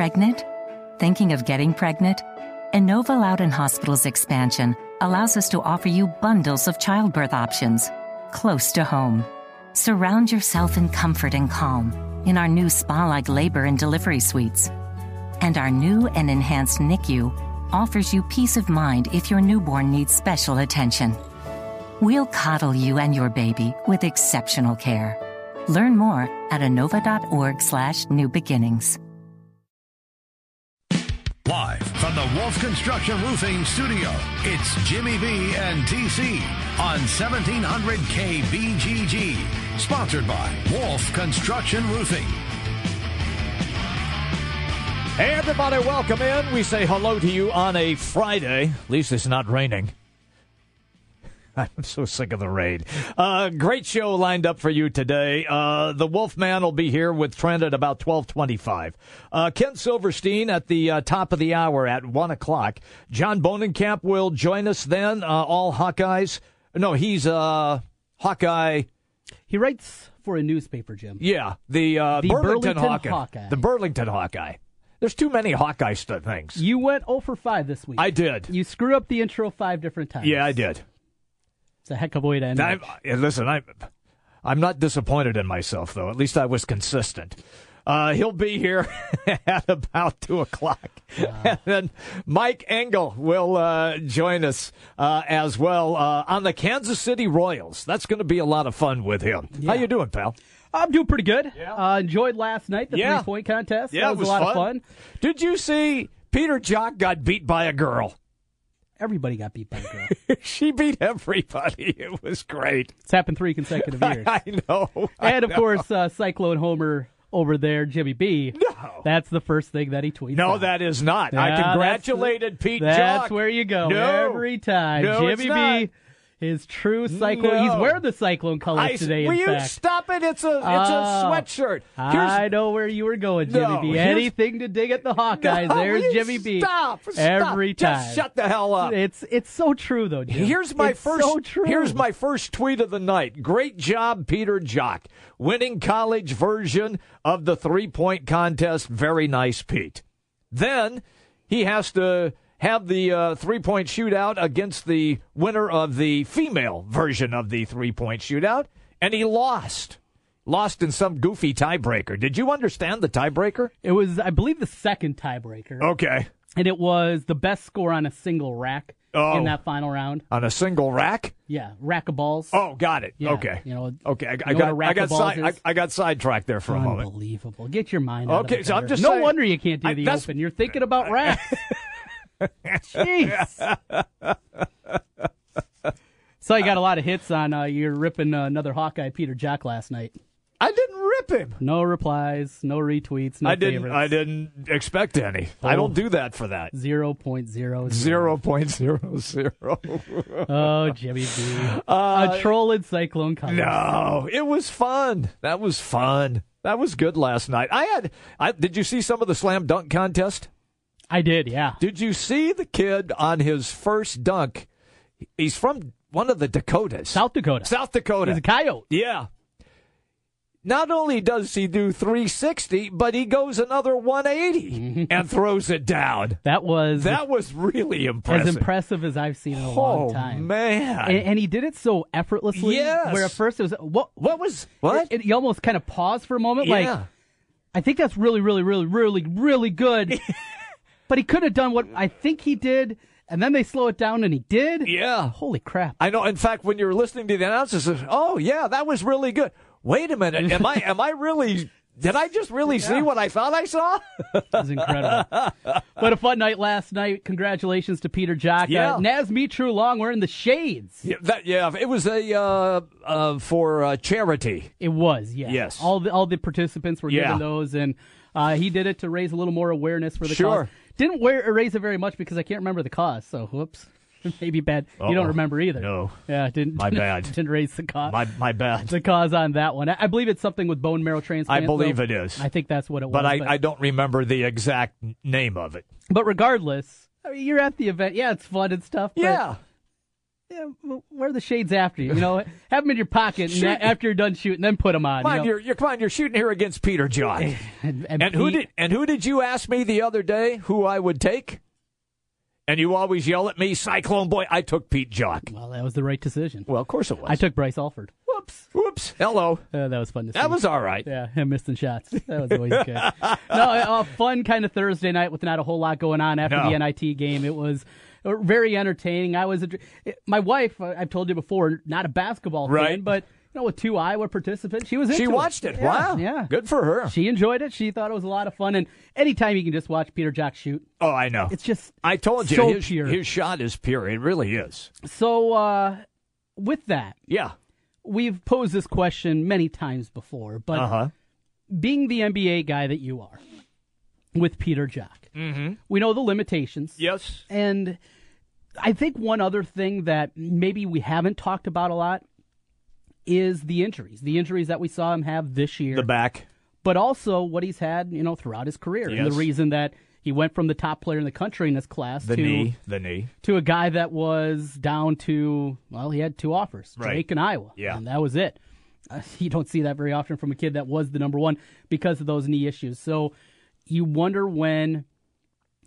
Pregnant? Thinking of getting pregnant? Inova Loudoun Hospital's expansion allows us to offer you bundles of childbirth options close to home. Surround yourself in comfort and calm in our new spa like labor and delivery suites. And our new and enhanced NICU offers you peace of mind if your newborn needs special attention. We'll coddle you and your baby with exceptional care. Learn more at inova.org slash new beginnings. Live from the Wolf Construction Roofing Studio, it's Jimmy B and TC on 1700 KBGG. Sponsored by Wolf Construction Roofing. Hey, everybody, welcome in. We say hello to you on a Friday. At least it's not raining. I'm so sick of the rain. Uh, great show lined up for you today. Uh, the Wolfman will be here with Trent at about 1225. Uh, Ken Silverstein at the uh, top of the hour at 1 o'clock. John Bohnenkamp will join us then. Uh, all Hawkeyes. No, he's uh, Hawkeye. He writes for a newspaper, Jim. Yeah, the, The Burlington, Burlington Hawkeye. Hawkeye. The Burlington Hawkeye. There's too many Hawkeye things. You went 0 for 5 this week. I did. You screw up the intro five different times. Yeah, I did. It's a heck of a way to end listen, I'm, I'm not disappointed in myself, though. At least I was consistent. Uh, he'll be here at about 2 o'clock. And then Mike Engel will uh, join us uh, as well uh, on the Kansas City Royals. That's going to be a lot of fun with him. How you doing, pal? I'm doing pretty good. Yeah. Uh, enjoyed last night, the Yeah. three point contest. Yeah, that it was, a lot of fun. Did you see Peter Jok got beat by a girl? Everybody got beat by a girl. she beat everybody. It was great. it's happened three consecutive years. I know. I and of know. course, uh, Cyclone Homer over there, Jimmy B. No. That's the first thing that he tweets. No, out. that is not. I congratulated the- Pete That's Jok. where you go No. every time. No, it's Jimmy not. B. His true cyclone. He's No. wearing the cyclone colors I, today. will you fact. stop it? It's a it's Oh, a ah, sweatshirt. I know where you were going, Jimmy No, B. Anything to dig at the Hawkeyes. No, There's Jimmy B. Stop. stop. Every time. Just shut the hell up. It's it's so true though. Jim. Here's my It's first. So true. Here's my first tweet of the night. Great job, Peter Jok, winning college version of the three point contest. Very nice, Pete. Then he has to have the uh, three point shootout against the winner of the female version of the three point shootout, and he lost. Lost in some goofy tiebreaker. Did you understand the tiebreaker? It was, I believe, the second tiebreaker, Okay. and it was the best score on a single rack Oh. in that final round. On a single rack? Yeah, rack of balls. Oh, got it. Yeah, okay. you know- okay. I, I got. a rack I got. of balls Side, I. I got sidetracked there for a moment. Unbelievable. Get your mind out Okay, so I'm just no saying- wonder you can't do the open. You're thinking about racks. Jeez. so you got a lot of hits on. Uh, you're ripping uh, another Hawkeye, Peter Jok, last night. I didn't rip him. No replies, no retweets, no I didn't. favorites. I didn't expect any. I Oh. don't do that for that. Zero point zero Zero point zero zero. Oh, Jimmy B. a troll in cyclone colors. no, it was fun. That was fun. That was good last night. I had. I did you see some of the slam dunk contest? I did, yeah. Did you see the kid on his first dunk? He's from one of the Dakotas. South Dakota. South Dakota. He's a coyote. Yeah. Not only does he do 360, but he goes another 180 mm-hmm. and throws it down. That was That was really impressive. as impressive as I've seen in a oh, long time. man. And, and he did it so effortlessly. Yes. Where at first it was what? what was what? It, it- you almost kind of paused for a moment, yeah. like I think that's really, really, really, really, really good. but he could have done what I think he did, and then they slow it down, and he did. yeah. Holy crap! I know. In fact, when you're listening to the announcers, oh yeah, that was really good. Wait a minute, am I am I really? Did I just really see what I thought I saw? It was incredible. but a fun night last night. Congratulations to Peter Jok. Yeah. Uh, Naz Mitrou-Long wearing the shades. yeah, that, yeah, it was a uh, uh, for uh, charity. It was, yeah. Yes. All the all the participants were Yeah. given those, and uh, he did it to raise a little more awareness for the Sure. cause. Didn't wear, raise it very much because I can't remember the cause. So whoops, maybe bad. You Uh-oh. don't remember either. No. Yeah, didn't. My didn't, bad. Didn't raise the cause. My my bad. the cause on that one. I, I believe it's something with bone marrow transplant. I believe though. it is. I think that's what it was. but I, I don't remember the exact name of it. but regardless, I mean, you're at the event. Yeah, it's fun and stuff. But Yeah. Yeah, well, wear the shades after you. You know, have them in your pocket and after you're done shooting, then put them on. Come you on, know? you're, you're come on, you're shooting here against Peter Jok. and, and And who did and who did you ask me the other day who I would take? And you always yell at me, Cyclone Boy. I took Pete Jok. Well, that was the right decision. Well, of course it was. I took Bryce Alford. Whoops. Whoops. Hello. Uh, that was fun to see. That was all right. Yeah, him missing shots. That was always good. no, a fun kind of Thursday night with not a whole lot going on after No. the NIT game. It was very entertaining. I was a, my wife. uh, I've told you before, not a basketball fan, but you know, with two Iowa participants, she was. She watched it. Yeah, wow. Yeah. Good for her. She enjoyed it. She thought it was a lot of fun. And anytime you can just watch Peter Jok shoot, oh, I know. it's just I told you so his, pure. his shot is pure. It really is. so. uh With that, Yeah. we've posed this question many times before, but Uh huh. being the NBA guy that you are with Peter Jok. mm-hmm. we know the limitations. Yes. And I think one other thing that maybe we haven't talked about a lot is the injuries, the injuries that we saw him have this year, The back. but also what he's had, you know, throughout his career. And the reason that he went from the top player in the country in this class The to knee. The knee. to a guy that was down to well, he had two offers, Right. Drake and Iowa, Yeah. and that was it. Uh, you don't see that very often from a kid that was the number one because of those knee issues. So you wonder when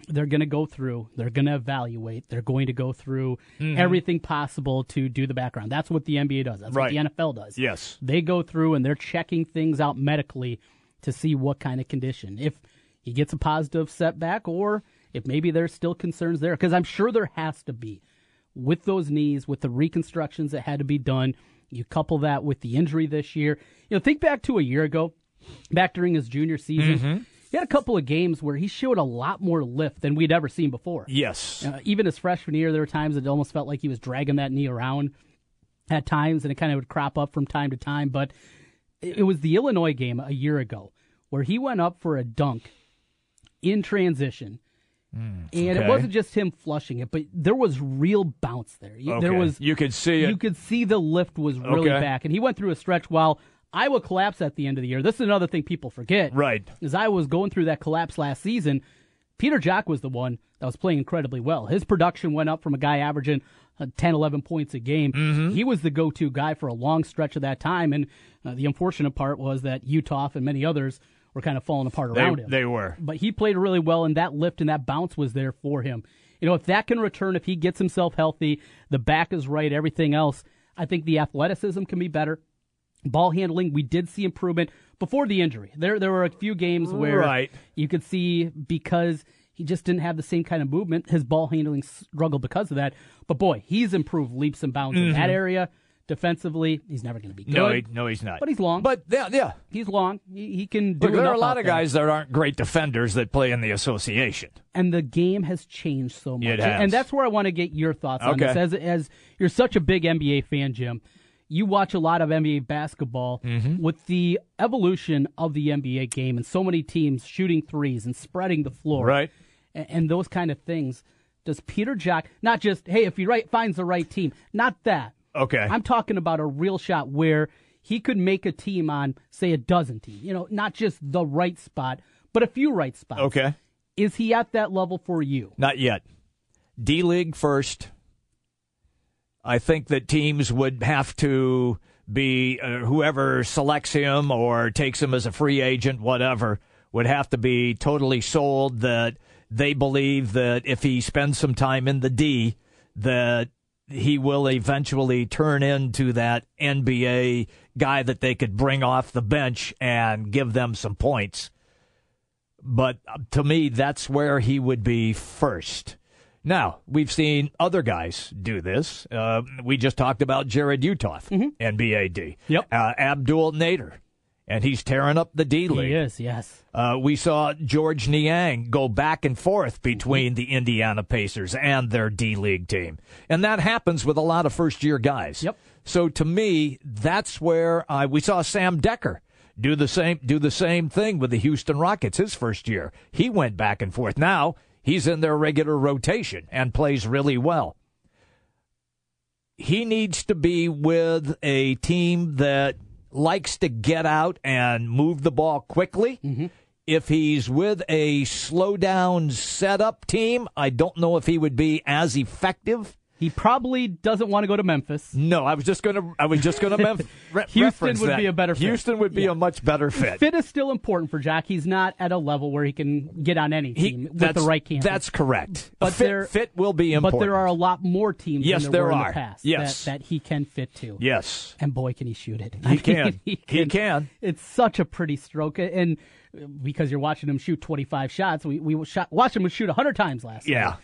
they're going to go through, they're going to evaluate, they're going to go through mm-hmm. everything possible to do the background. That's what the NBA does. That's Right. what the NFL does. Yes. They go through and they're checking things out medically to see what kind of condition. If he gets a positive setback or if maybe there's still concerns there. Because I'm sure there has to be with those knees, with the reconstructions that had to be done. You couple that with the injury this year. You know, think back to a year ago, back during his junior season. Mm-hmm. He had a couple of games where he showed a lot more lift than we'd ever seen before. Yes. Uh, even his freshman year, there were times it almost felt like he was dragging that knee around at times, and it kind of would crop up from time to time. But it, was the Illinois game a year ago where he went up for a dunk in transition. and it wasn't just him flushing it, but there was real bounce there. You- There was You could see it. You could see the lift was really Okay. back, and he went through a stretch while Iowa collapsed at the end of the year. This is another thing people forget. Right. As I was going through that collapse last season, Peter Jok was the one that was playing incredibly well. His production went up from a guy averaging uh, 10, 11 points a game. Mm-hmm. He was the go to guy for a long stretch of that time. And uh, the unfortunate part was that Uthoff and many others were kind of falling apart They, around him. they were. But he played really well, and that lift and that bounce was there for him. You know, if that can return, if he gets himself healthy, the back is right, everything else, I think the athleticism can be better. Ball handling, we did see improvement before the injury. There, there were a few games where Right. you could see because he just didn't have the same kind of movement, his ball handling struggled because of that. But boy, he's improved leaps and bounds in that area. Defensively, he's never going to be good. Mm-hmm. No, he, no, he's not. But he's long. But yeah, yeah. he's long. He, he can do Look, there are a lot of there. guys that aren't great defenders that play in the association. and the game has changed so much. And that's where I want to get your thoughts on this. As as you're such a big NBA fan, Jim, you watch a lot of NBA basketball Mm-hmm. with the evolution of the NBA game and so many teams shooting threes and spreading the floor, Right. And, and those kind of things. Does Peter Jok not just hey if he right finds the right team, not that. Okay. I'm talking about a real shot where he could make a team on say a dozen team. You know, not just the right spot, but a few right spots. Okay. Is he at that level for you? Not yet. D League first. I think that teams would have to be uh, whoever selects him or takes him as a free agent, whatever, would have to be totally sold that they believe that if he spends some time in the D, that he will eventually turn into that NBA guy that they could bring off the bench and give them some points but uh, to me, that's where he would be first. Now, we've seen other guys do this. Uh, we just talked about Jarrod Uthoff, NBA D. Yep. Uh, Abdel Nader, and he's tearing up the D League. He is, yes. Uh, we saw Georges Niang go back and forth between the Indiana Pacers and their D League team. And that happens with a lot of first year guys. Yep. So to me, that's where I, we saw Sam Dekker do the same do the same thing with the Houston Rockets his first year. He went back and forth. Now he's in their regular rotation and plays really well. He needs to be with a team that likes to get out and move the ball quickly. Mm-hmm. If he's with a slow down setup team, I don't know if he would be as effective He probably doesn't want to go to Memphis. No, I was just going to. I was just going to Memphis. re- Houston would that. be a better fit. Houston would be Yeah. a much better fit. Fit is still important for Jok. He's not at a level where he can get on any He- team with the right campus. That's correct. But fit, there- fit will be important. But there are a lot more teams Yes, than there, there are. the past Yes. that, that he can fit to. yes. And boy, can he shoot it. He can. He can. It's such a pretty stroke. And because you're watching him shoot 25 shots, we, we shot, watched him shoot 100 times last year. Yeah. night.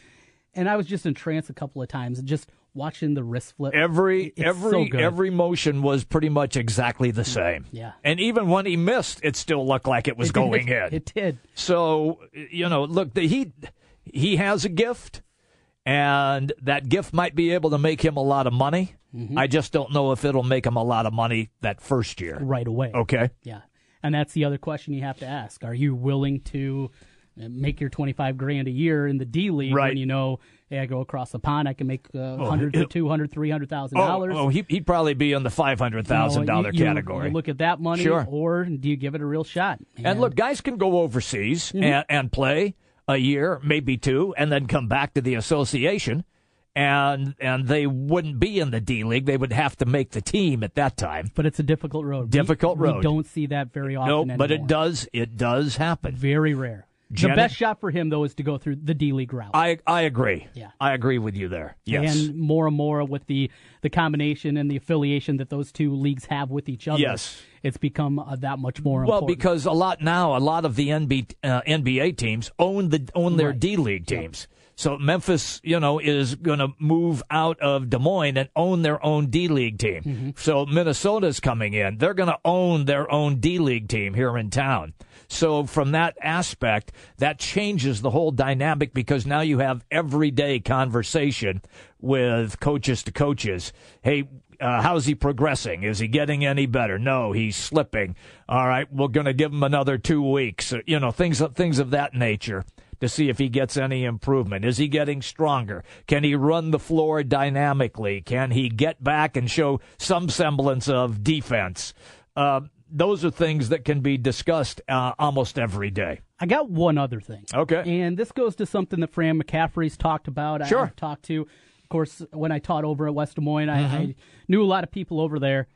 And I was just entranced a couple of times, just watching the wrist flip. Every It's every so every motion was pretty much exactly the same. Yeah. And even when he missed, it still looked like it was It did. going in. It did. So you know, look, the, he he has a gift, and that gift might be able to make him a lot of money. Mm-hmm. I just don't know if it'll make him a lot of money that first year. right away. Okay. Yeah. And that's the other question you have to ask. Are you willing to make your 25 grand a year in the D League Right. when you know, hey, I go across the pond, I can make uh, 100 it- to 200, 300,000 Oh, dollars. oh he, he'd probably be in the five hundred You know, thousand dollar you- you- category. You look at that money, Sure. or do you give it a real shot? And look, guys can go overseas Mm-hmm. and, and play a year, maybe two, and then come back to the association, and and they wouldn't be in the D League. They would have to make the team at that time. but it's a difficult road. Difficult we, road. We don't see that very often. No, but it does it does happen. Very rare. Jenny? The best shot for him, though, is to go through the D League route. I I agree. Yeah. I agree with you there. Yes. And more and more with the, the combination and the affiliation that those two leagues have with each other, Yes. it's become uh, that much more well, important. because a lot now, a lot of the NB, uh, NBA teams own the own their Right. D League teams. So Memphis, you know, is going to move out of Des Moines and own their own D League team. Mm-hmm. So Minnesota's coming in; they're going to own their own D League team here in town. So from that aspect, that changes the whole dynamic because now you have everyday conversation with coaches to coaches. Hey, uh, how's he progressing? Is he getting any better? No, he's slipping. All right, we're going to give him another two weeks. Uh, You know, things things of that nature to see if he gets any improvement. Is he getting stronger? Can he run the floor dynamically? Can he get back and show some semblance of defense? Uh, those are things that can be discussed uh, almost every day. I got one other thing. Okay. And this goes to something that Fran McCaffery's talked about. Sure. I've talked to, of course, when I taught over at West Des Moines, I, Mm-hmm. I knew a lot of people over there.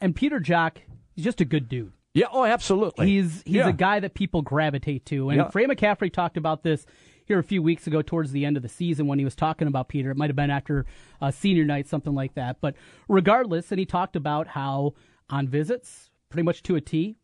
And Peter Jok, he's just a good dude. Yeah. Oh, absolutely. He's he's Yeah. a guy that people gravitate to. And Yeah. Fran McCaffrey talked about this here a few weeks ago towards the end of the season when he was talking about Peter. It might have been after uh, senior night, something like that. But regardless, and he talked about how on visits, pretty much to a T,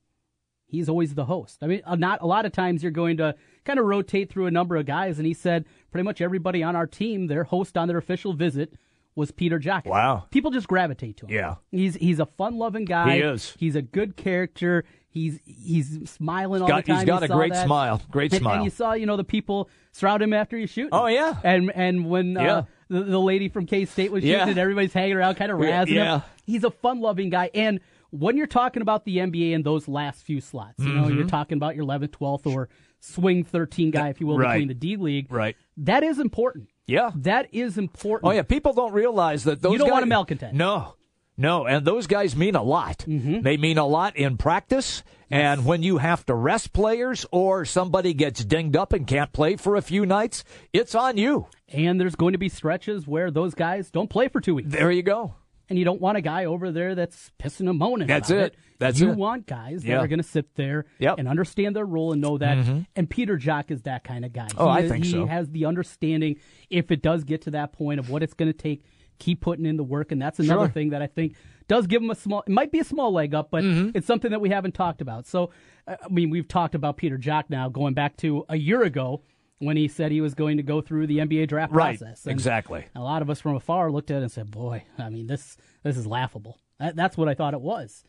he's always the host. I mean, uh, not a lot of times you're going to kind of rotate through a number of guys, and he said pretty much everybody on our team, their host on their official visit was Peter Jok. Wow. People just gravitate to him. Yeah. He's he's a fun loving guy. He is. He's a good character. He's he's smiling all got- the time. he's got You a great that. smile. Great And- smile. And you saw, you know, the people surround him after you shoot. Oh, yeah. And and when Yeah. uh, the, the lady from K State was shooting Yeah. everybody's hanging around kind of razzing yeah. him. He's a fun loving guy. And when you're talking about the NBA in those last few slots, you know, Mm-hmm. you're talking about your 11th, 12th, or swing 13 guy, if you will, Right. between the D League. Right. That is important. Yeah. That is important. Oh yeah, people don't realize that those. You don't guys, want a malcontent. No, no, and those guys mean a lot. Mm-hmm. They mean a lot in practice, and when you have to rest players or somebody gets dinged up and can't play for a few nights, it's on you. And there's going to be stretches where those guys don't play for two weeks. There you go. And you don't want a guy over there that's pissing and moaning. That's about it. That's it. you it. want guys that are going to sit there Yep. Mm-hmm. and understand their role and know that. And Peter Jok is that kind of guy. Oh, he, I think he so. has the understanding if it does get to that point of what it's going to take. Keep putting in the work, and that's another Sure. thing that I think does give him a small. It might be a small leg up, but Mm-hmm. it's something that we haven't talked about. So, uh, I mean, we've talked about Peter Jok now, going back to a year ago when he said he was going to go through the NBA draft Right. process. And Exactly. a lot of us from afar looked at it and said, "Boy, I mean this this is laughable." That, that's what I thought it was.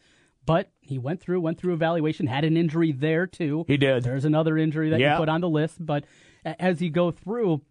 But he went through went through evaluation, had an injury there too. He did. There's another injury that Yeah. you put on the list. But as you go through,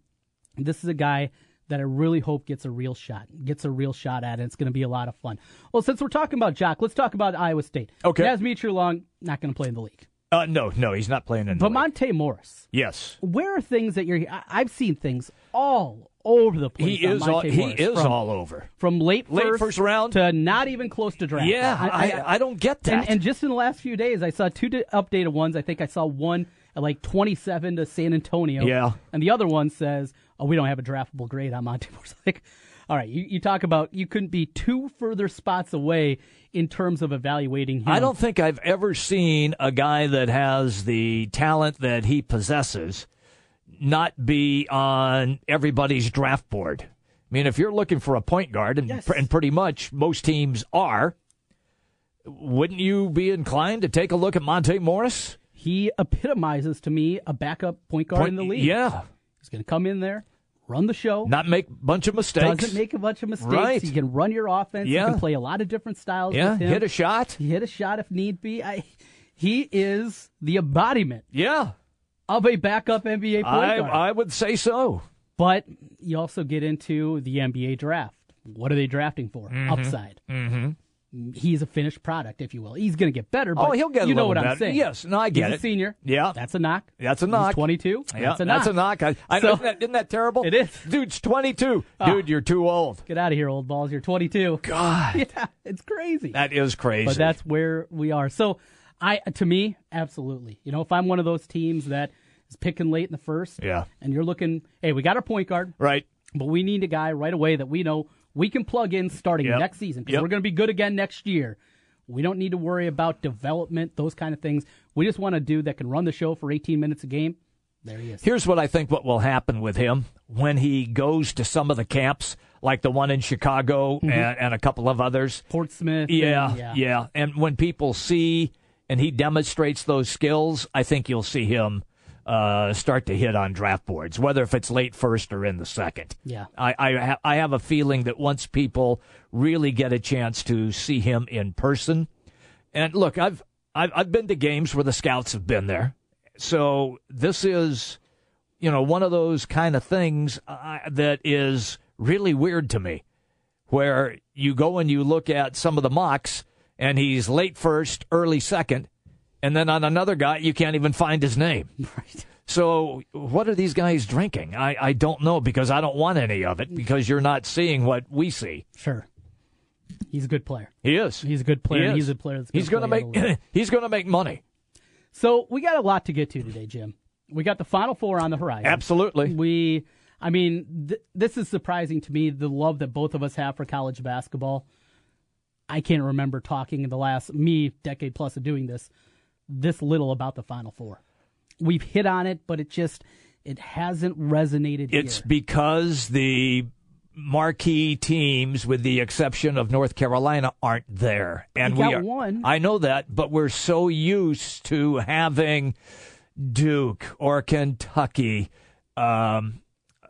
this is a guy that I really hope gets a real shot, gets a real shot at it. It's going to be a lot of fun. Well, since we're talking about Jok, let's talk about Iowa State. Okay. Naz Long not going to play in the league. Uh, no, no, he's not playing in. the But. Monte Morris, yes, where are things that you're? I- I've seen things all over the place. he is. All, he Morris, is from- all over. from late Late first, first round? to not even close to draft. Yeah, I, I, don't get that. and, and just in the last few days, I saw two updated ones. I think I saw one at like 27 to San Antonio. Yeah. And the other one says, oh, we don't have a draftable grade on Monte Morris. Like, All right, you, you talk about you couldn't be two further spots away in terms of evaluating him. I don't think I've ever seen a guy that has the talent that he possesses not be on everybody's draft board. I mean, if you're looking for a point guard, and, Yes. and pretty much most teams are, wouldn't you be inclined to take a look at Monte Morris? He epitomizes to me a backup point guard in the league. Yeah, He's going to come in there, run the show. not make a bunch of mistakes. doesn't make a bunch of mistakes. Right. He can run your offense. Yeah. He can play a lot of different styles. yeah, with him. hit a shot. He hit a shot if need be. I, he is the embodiment Yeah, of a backup NBA point I guard. I would say so. but you also get into the NBA draft. What are they drafting for? Upside. Mm-hmm. He's a finished product, if you will. He's going to get better. But Oh, he'll get a You know what I'm saying? Yes, no, I get He's it. a senior. Yeah. that's a knock. That's a knock. He's 22. Yeah, that's a knock. that's a knock. I, I So- know, isn't, that, isn't that terrible? It is. Dude's 22. Ah. Dude, you're too old. Get out of here, old balls. You're 22. God, Yeah, it's crazy. that is crazy. but that's where we are. So, I to me, absolutely. You know, if I'm one of those teams that is picking late in the first, Yeah. and you're looking, hey, we got our point guard, right. but we need a guy right away that we know we can plug in starting Yep. next season because Yep. we're going to be good again next year. We don't need to worry about development, those kind of things. We just want a dude that can run the show for 18 minutes a game. There he is. Here's what I think what will happen with him when he goes to some of the camps, like the one in Chicago mm-hmm. and, and a couple of others. Portsmouth. Yeah, and- yeah, yeah. And when people see and he demonstrates those skills, I think you'll see him uh, start to hit on draft boards, whether if it's late first or in the second. Yeah. I I, ha- I have a feeling that once people really get a chance to see him in person, and look, I've I've, I've been to games where the scouts have been there, so this is you know one of those kind of things uh, that is really weird to me where you go and you look at some of the mocks and he's late first, early second, and then on another guy you can't even find his name. Right. So what are these guys drinking? I, I don't know because I don't want any of it because you're not seeing what we see. Sure. He's a good player. He is. He's a good player. He. He's a player that's he's going to to play in make he's going to make money. So we got a lot to get to today, Jim. We got the Final Four on the horizon. Absolutely. We, I mean, th- this is surprising to me. The love that both of us have for college basketball. I can't remember talking in the last me decade plus of doing this this little about the Final Four. We've hit on it, but it just it hasn't resonated It's here. because the marquee teams, with the exception of North Carolina, aren't there. And we are. one. I know that, but we're so used to having Duke or Kentucky. Um,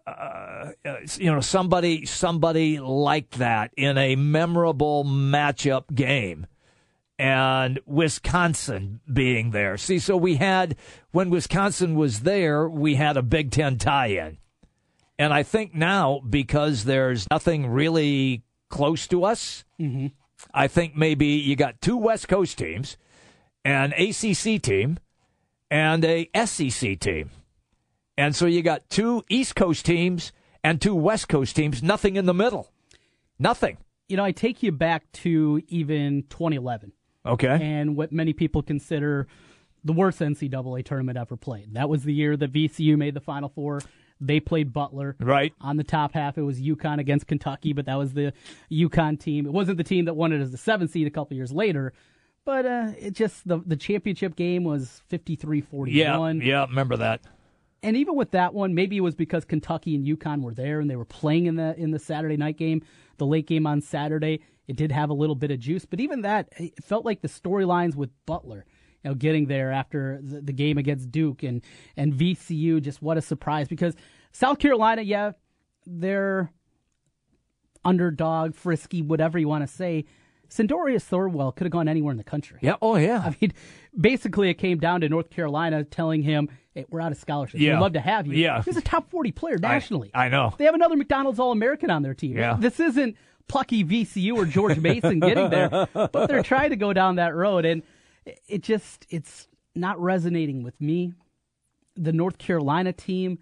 uh, you know, somebody, somebody like that in a memorable matchup game and Wisconsin being there. See, so we had, when Wisconsin was there, we had a Big Ten tie in. And I think now, because there's nothing really close to us, mm-hmm. I think maybe you got two West Coast teams, an ACC team, and a SEC team. And so you got two East Coast teams and two West Coast teams, nothing in the middle. Nothing. you know, I take you back to even 2011. Okay. and what many people consider the worst NCAA tournament ever played. That was the year that VCU made the Final Four. They played Butler. Right. On the top half, it was UConn against Kentucky, but that was the UConn team. It wasn't the team that won it as the seventh seed a couple years later. But uh, it just the the championship game was 53-41. Yeah. Yeah. Remember that. And even with that one, maybe it was because Kentucky and UConn were there and they were playing in the in the Saturday night game, the late game on Saturday. It did have a little bit of juice, but even that, it felt like the storylines with Butler, you know, getting there after the, the game against Duke and and VCU, just what a surprise because South Carolina, yeah, they're underdog, frisky, whatever you want to say. Sindarius Thornwell could have gone anywhere in the country. Yeah. Oh, yeah. I mean, basically, it came down to North Carolina telling him, hey, we're out of scholarships. Yeah. We'd love to have you. Yeah. He's a top 40 player nationally. I know. They have another McDonald's All American on their team. Yeah. This isn't plucky VCU or George Mason getting there, but they're trying to go down that road. And it just, it's not resonating with me. The North Carolina team,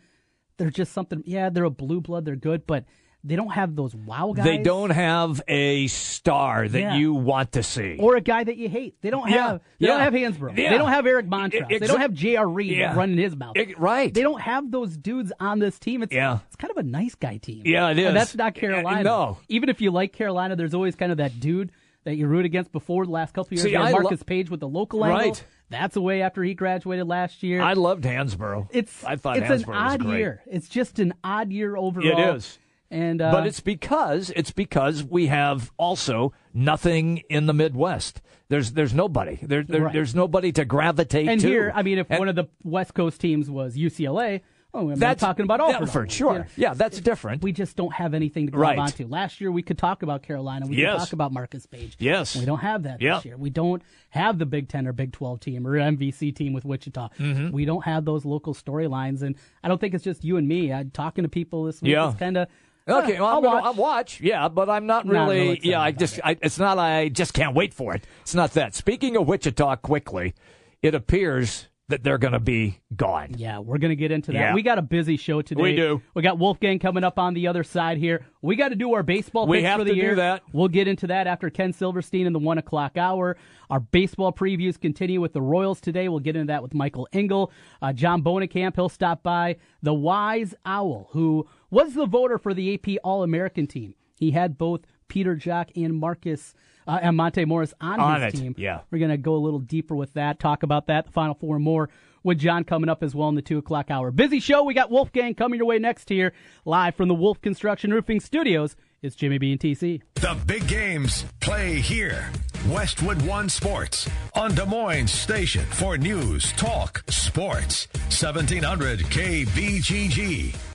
they're just something, yeah, they're a blue blood, they're good, but they don't have those wow guys. They don't have a star that Yeah. you want to see. or a guy that you hate. They don't have. Yeah. They don't have Hansbrough. They don't have Eric Montross. They don't have J.R. Reid running his mouth. E- right. They don't have those dudes on this team. It's Yeah. it's kind of a nice guy team. Yeah, it And that's not Carolina. no. Even if you like Carolina, there's always kind of that dude that you root against before the last couple of years. See, I lo- Marcus Paige with the local angle. Right. That's away after he graduated last year. I loved Hansbrough. it's I thought it's Hansbrough an was odd great. year. It's just an odd year overall. It is. And uh, But it's because it's because we have also nothing in the Midwest. There's there's nobody. There, there Right. there's nobody to gravitate to and to. here, I mean, if And one of the West Coast teams was UCLA, oh, I'm that's talking about Alford. sure. You know, Yeah, that's different. we just don't have anything to grab Right. onto. Last year, we could talk about Carolina. We Yes. could talk about Marcus Paige. Yes. We don't have that Yeah. this year. We don't have the Big Ten or Big 12 team or MVC team with Wichita. Mm-hmm. We don't have those local storylines. And I don't think it's just you and me. I, talking to people this week Yeah. is kind of. Okay, well, I'll watch. I'll watch. Yeah, but I'm not really. yeah, uh, I just. I, it's not. I just can't wait for it. It's not that. Speaking of Wichita, quickly, it appears that they're going to be gone. Yeah, we're going to get into that. Yeah. We got a busy show today. We do. We got Wolfgang coming up on the other side here. We got to do our baseball We picks have for the to do year. that. We'll get into that after Ken Silverstein in the one o'clock hour. Our baseball previews continue with the Royals today. We'll get into that with Michael Engel. Uh, John Bohnenkamp. he'll stop by. The Wise Owl, who was the voter for the AP All American team. He had both Peter Jok and Marcus uh, and Monte Morris on, On his it, team. yeah. We're going to go a little deeper with that, talk about that, the Final Four more with John coming up as well in the 2 o'clock hour. Busy show. We got Wolfgang coming your way next here, live from the Wolf Construction Roofing Studios. It's Jimmy B and TC. The big games play here. Westwood One Sports on Des Moines Station for news, talk, sports. 1700 KBGG.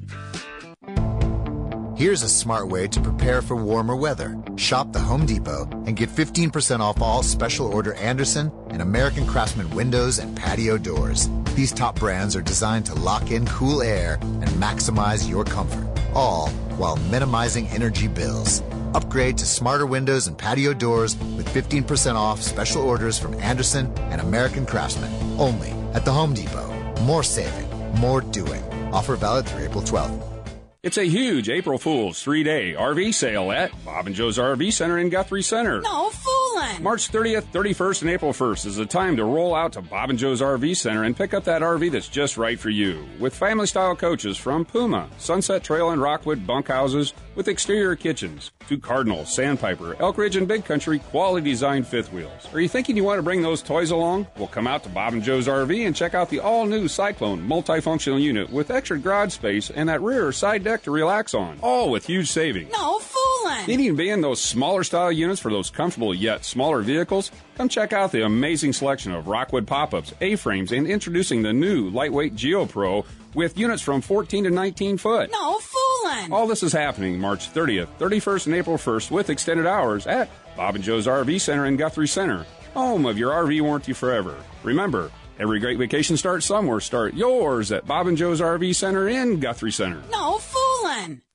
Here's a smart way to prepare for warmer weather. Shop the Home Depot and get 15% off all special order Andersen and American Craftsman windows and patio doors. These top brands are designed to lock in cool air and maximize your comfort, all while minimizing energy bills. Upgrade to smarter windows and patio doors with 15% off special orders from Andersen and American Craftsman. Only at the Home Depot. More saving, more doing. Offer valid through April 12th. It's a huge April Fool's three day RV sale at Bob and Joe's RV Center in Guthrie Center. No March 30th, 31st, and April 1st is the time to roll out to Bob and Joe's RV Center and pick up that RV that's just right for you. With family style coaches from Puma, Sunset Trail and Rockwood bunkhouses with exterior kitchens, to Cardinal, Sandpiper, Elk Ridge, and Big Country quality designed fifth wheels. Are you thinking you want to bring those toys along? Well, come out to Bob and Joe's RV and check out the all new Cyclone multifunctional unit with extra garage space and that rear side deck to relax on. All with huge savings. No fooling. Needing to be in those smaller style units for those comfortable yet smaller vehicles? Come check out the amazing selection of Rockwood pop ups, A frames, and introducing the new lightweight Geo Pro with units from 14 to 19 foot. No fooling. All this is happening March 30th, 31st, and April 1st with extended hours at Bob and Joe's RV Center in Guthrie Center, home of your RV warranty forever. Remember, every great vacation starts somewhere. Start yours at Bob and Joe's RV Center in Guthrie Center. No fooling.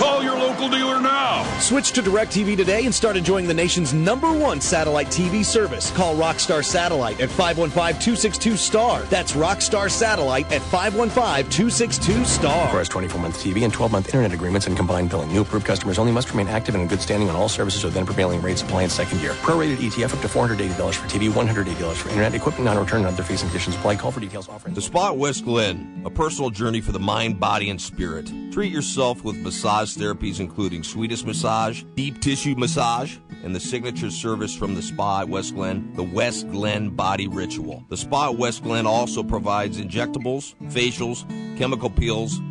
Call your local dealer now. Switch to DirecTV today and start enjoying the nation's number one satellite TV service. Call Rockstar Satellite at 515-262-STAR. That's Rockstar Satellite at 515-262-STAR. Requires 24-month TV and 12-month internet agreements and combined billing. New approved customers only must remain active and in good standing on all services with then prevailing rates apply in second year. Prorated ETF up to $480 for TV, $180 for internet, equipment non-return and other fees and conditions apply. Call for details. Offering. The Spot at West Glen, a personal journey for the mind, body, and spirit. Treat yourself with massage therapies including Swedish massage, deep tissue massage, and the signature service from the spa at West Glen, the West Glen Body Ritual. The spa at West Glen also provides injectables, facials, chemical peels,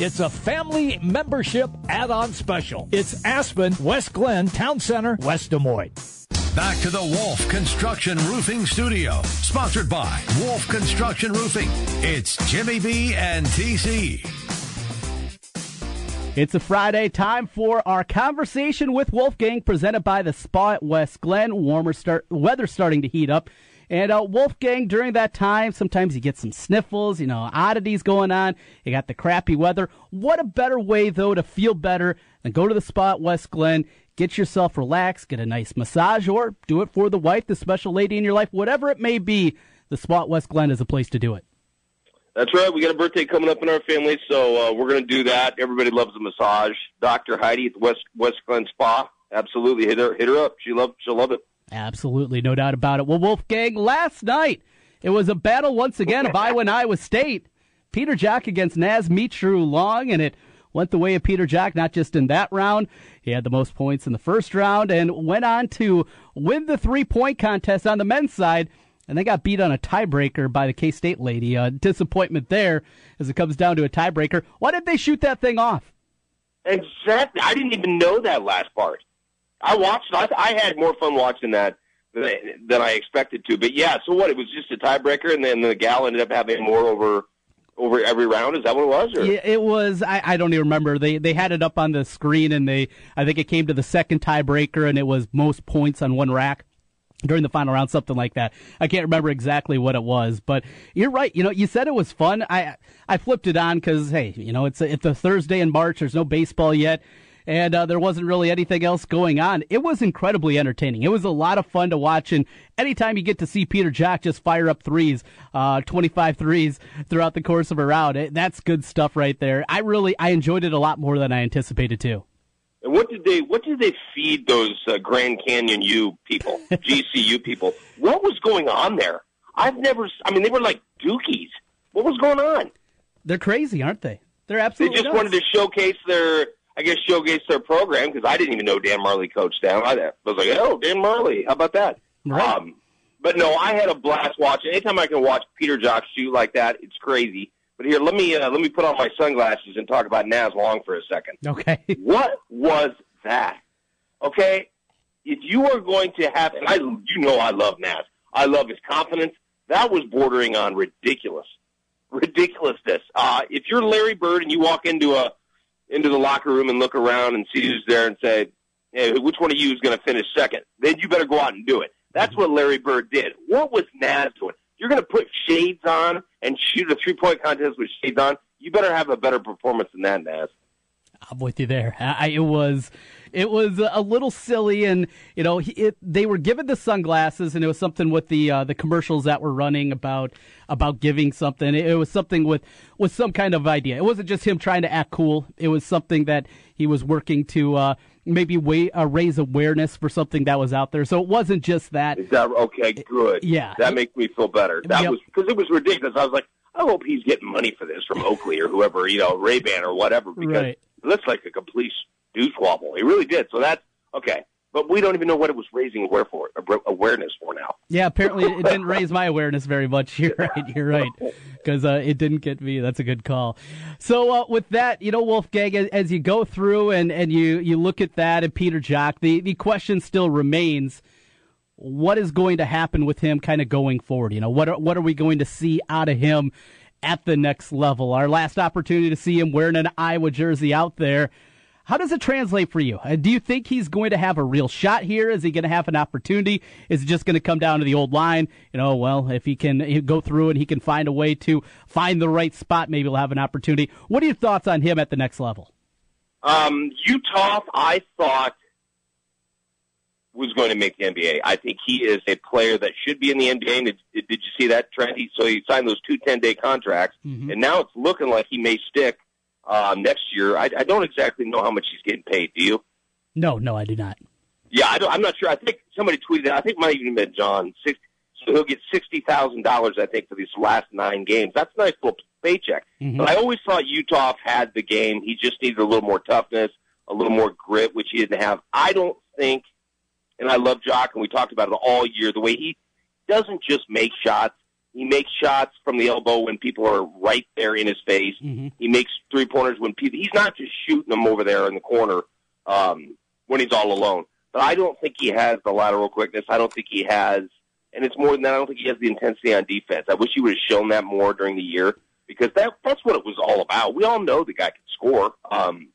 it's a family membership add-on special. It's Aspen, West Glen, Town Center, West Des Moines. Back to the Wolf Construction Roofing Studio, sponsored by Wolf Construction Roofing. It's Jimmy B and TC. It's a Friday time for our conversation with Wolfgang, presented by the Spa at West Glen. Warmer start, weather starting to heat up. And uh, Wolfgang, during that time, sometimes you get some sniffles, you know, oddities going on. You got the crappy weather. What a better way, though, to feel better than go to the spot, West Glen, get yourself relaxed, get a nice massage, or do it for the wife, the special lady in your life, whatever it may be. The spot, West Glen is a place to do it. That's right. We got a birthday coming up in our family, so uh, we're going to do that. Everybody loves a massage. Dr. Heidi at West West Glen Spa. Absolutely, hit her hit her up. She love she'll love it. Absolutely, no doubt about it. Well, Wolfgang, last night it was a battle once again of Iowa and Iowa State. Peter Jok against Naz Mitrou-Long, and it went the way of Peter Jok, not just in that round. He had the most points in the first round and went on to win the three point contest on the men's side. And they got beat on a tiebreaker by the K State lady. Uh, disappointment there as it comes down to a tiebreaker. Why did they shoot that thing off? Exactly. I didn't even know that last part. I watched. I, I had more fun watching that than than I expected to. But yeah, so what? It was just a tiebreaker, and then the gal ended up having more over over every round. Is that what it was? Or? Yeah, it was. I, I don't even remember. They they had it up on the screen, and they I think it came to the second tiebreaker, and it was most points on one rack during the final round, something like that. I can't remember exactly what it was, but you're right. You know, you said it was fun. I I flipped it on because hey, you know, it's a, it's a Thursday in March. There's no baseball yet. And uh, there wasn't really anything else going on. It was incredibly entertaining. It was a lot of fun to watch, and anytime you get to see Peter Jok just fire up threes, uh, 25 threes throughout the course of a round, it, that's good stuff right there. I really I enjoyed it a lot more than I anticipated too. And what did they what did they feed those uh, Grand Canyon U people, GCU people? What was going on there? I've never. I mean, they were like dookies. What was going on? They're crazy, aren't they? They're absolutely. They just nuts. wanted to showcase their, I guess, showcase their program because I didn't even know Dan Majerle coached them. I was like, oh, Dan Majerle, how about that? Um, but no, I had a blast watching. Anytime I can watch Peter Jok shoot like that, it's crazy. But here, let me uh, let me put on my sunglasses and talk about Naz Long for a second. Okay. What was that? Okay, if you are going to have, and I, you know, I love Naz. I love his confidence. That was bordering on ridiculous, ridiculousness. Uh, if you're Larry Bird and you walk into a into the locker room and look around and see who's there and say, hey, which one of you is going to finish second, then you better go out and do it. That's mm-hmm. what Larry Bird did. What was Naz doing? You're going to put shades on and shoot a three point contest with shades on. You better have a better performance than that, Naz. I'm with you there. I, it was, it was a little silly, and you know, he- it, they were given the sunglasses, and it was something with the uh, the commercials that were running about about giving something. It, was something with with some kind of idea. It wasn't just him trying to act cool. It was something that he was working to uh, maybe wa- uh, raise awareness for something that was out there. So it wasn't just that. Is that okay? Good. Yeah. that makes me feel better. That Yep. was because it was ridiculous. I was like, I hope he's getting money for this from Oakley or whoever, you know, Ray Ban or whatever, because Right. it looks like a complete douche wobble. He really did. So that's okay. But we don't even know what it was raising aware for, awareness for now. Yeah, apparently it didn't raise my awareness very much. You're right. You're right. Because uh, it didn't get me. That's a good call. So uh, with that, you know, Wolfgang, as, as you go through and, and you, you look at that and Peter Jok, the, the question still remains, what is going to happen with him kind of going forward? You know, what are, what are we going to see out of him at the next level? Our last opportunity to see him wearing an Iowa jersey out there. How does it translate for you? Uh, do you think he's going to have a real shot here? Is he going to have an opportunity? Is it just going to come down to the old line? You know, well, if he can go through and he can find a way to find the right spot, maybe he'll have an opportunity. What are your thoughts on him at the next level? Um, Uthoff, I thought was going to make the NBA. I think he is a player that should be in the NBA. Did, did you see that trend? He, so he signed those two 10 day contracts, Mm-hmm. and now it's looking like he may stick um, next year. I, I don't exactly know how much he's getting paid. Do you? No, no, I do not. Yeah, I don't, I'm not sure. I think somebody tweeted. I think it might even been John. Six, so he'll get sixty thousand dollars. I think for these last nine games. That's a nice little paycheck. Mhm. But I always thought Uthoff had the game. He just needed a little more toughness, a little more grit, which he didn't have. I don't think. And I love Jok, and we talked about it all year. The way he doesn't just make shots. He makes shots from the elbow when people are right there in his face. He makes three pointers when people. He's not just shooting them over there in the corner um, when he's all alone. But I don't think he has the lateral quickness. I don't think he has, and it's more than that. I don't think he has the intensity on defense. I wish he would have shown that more during the year because that that's what it was all about. We all know the guy can score. Um,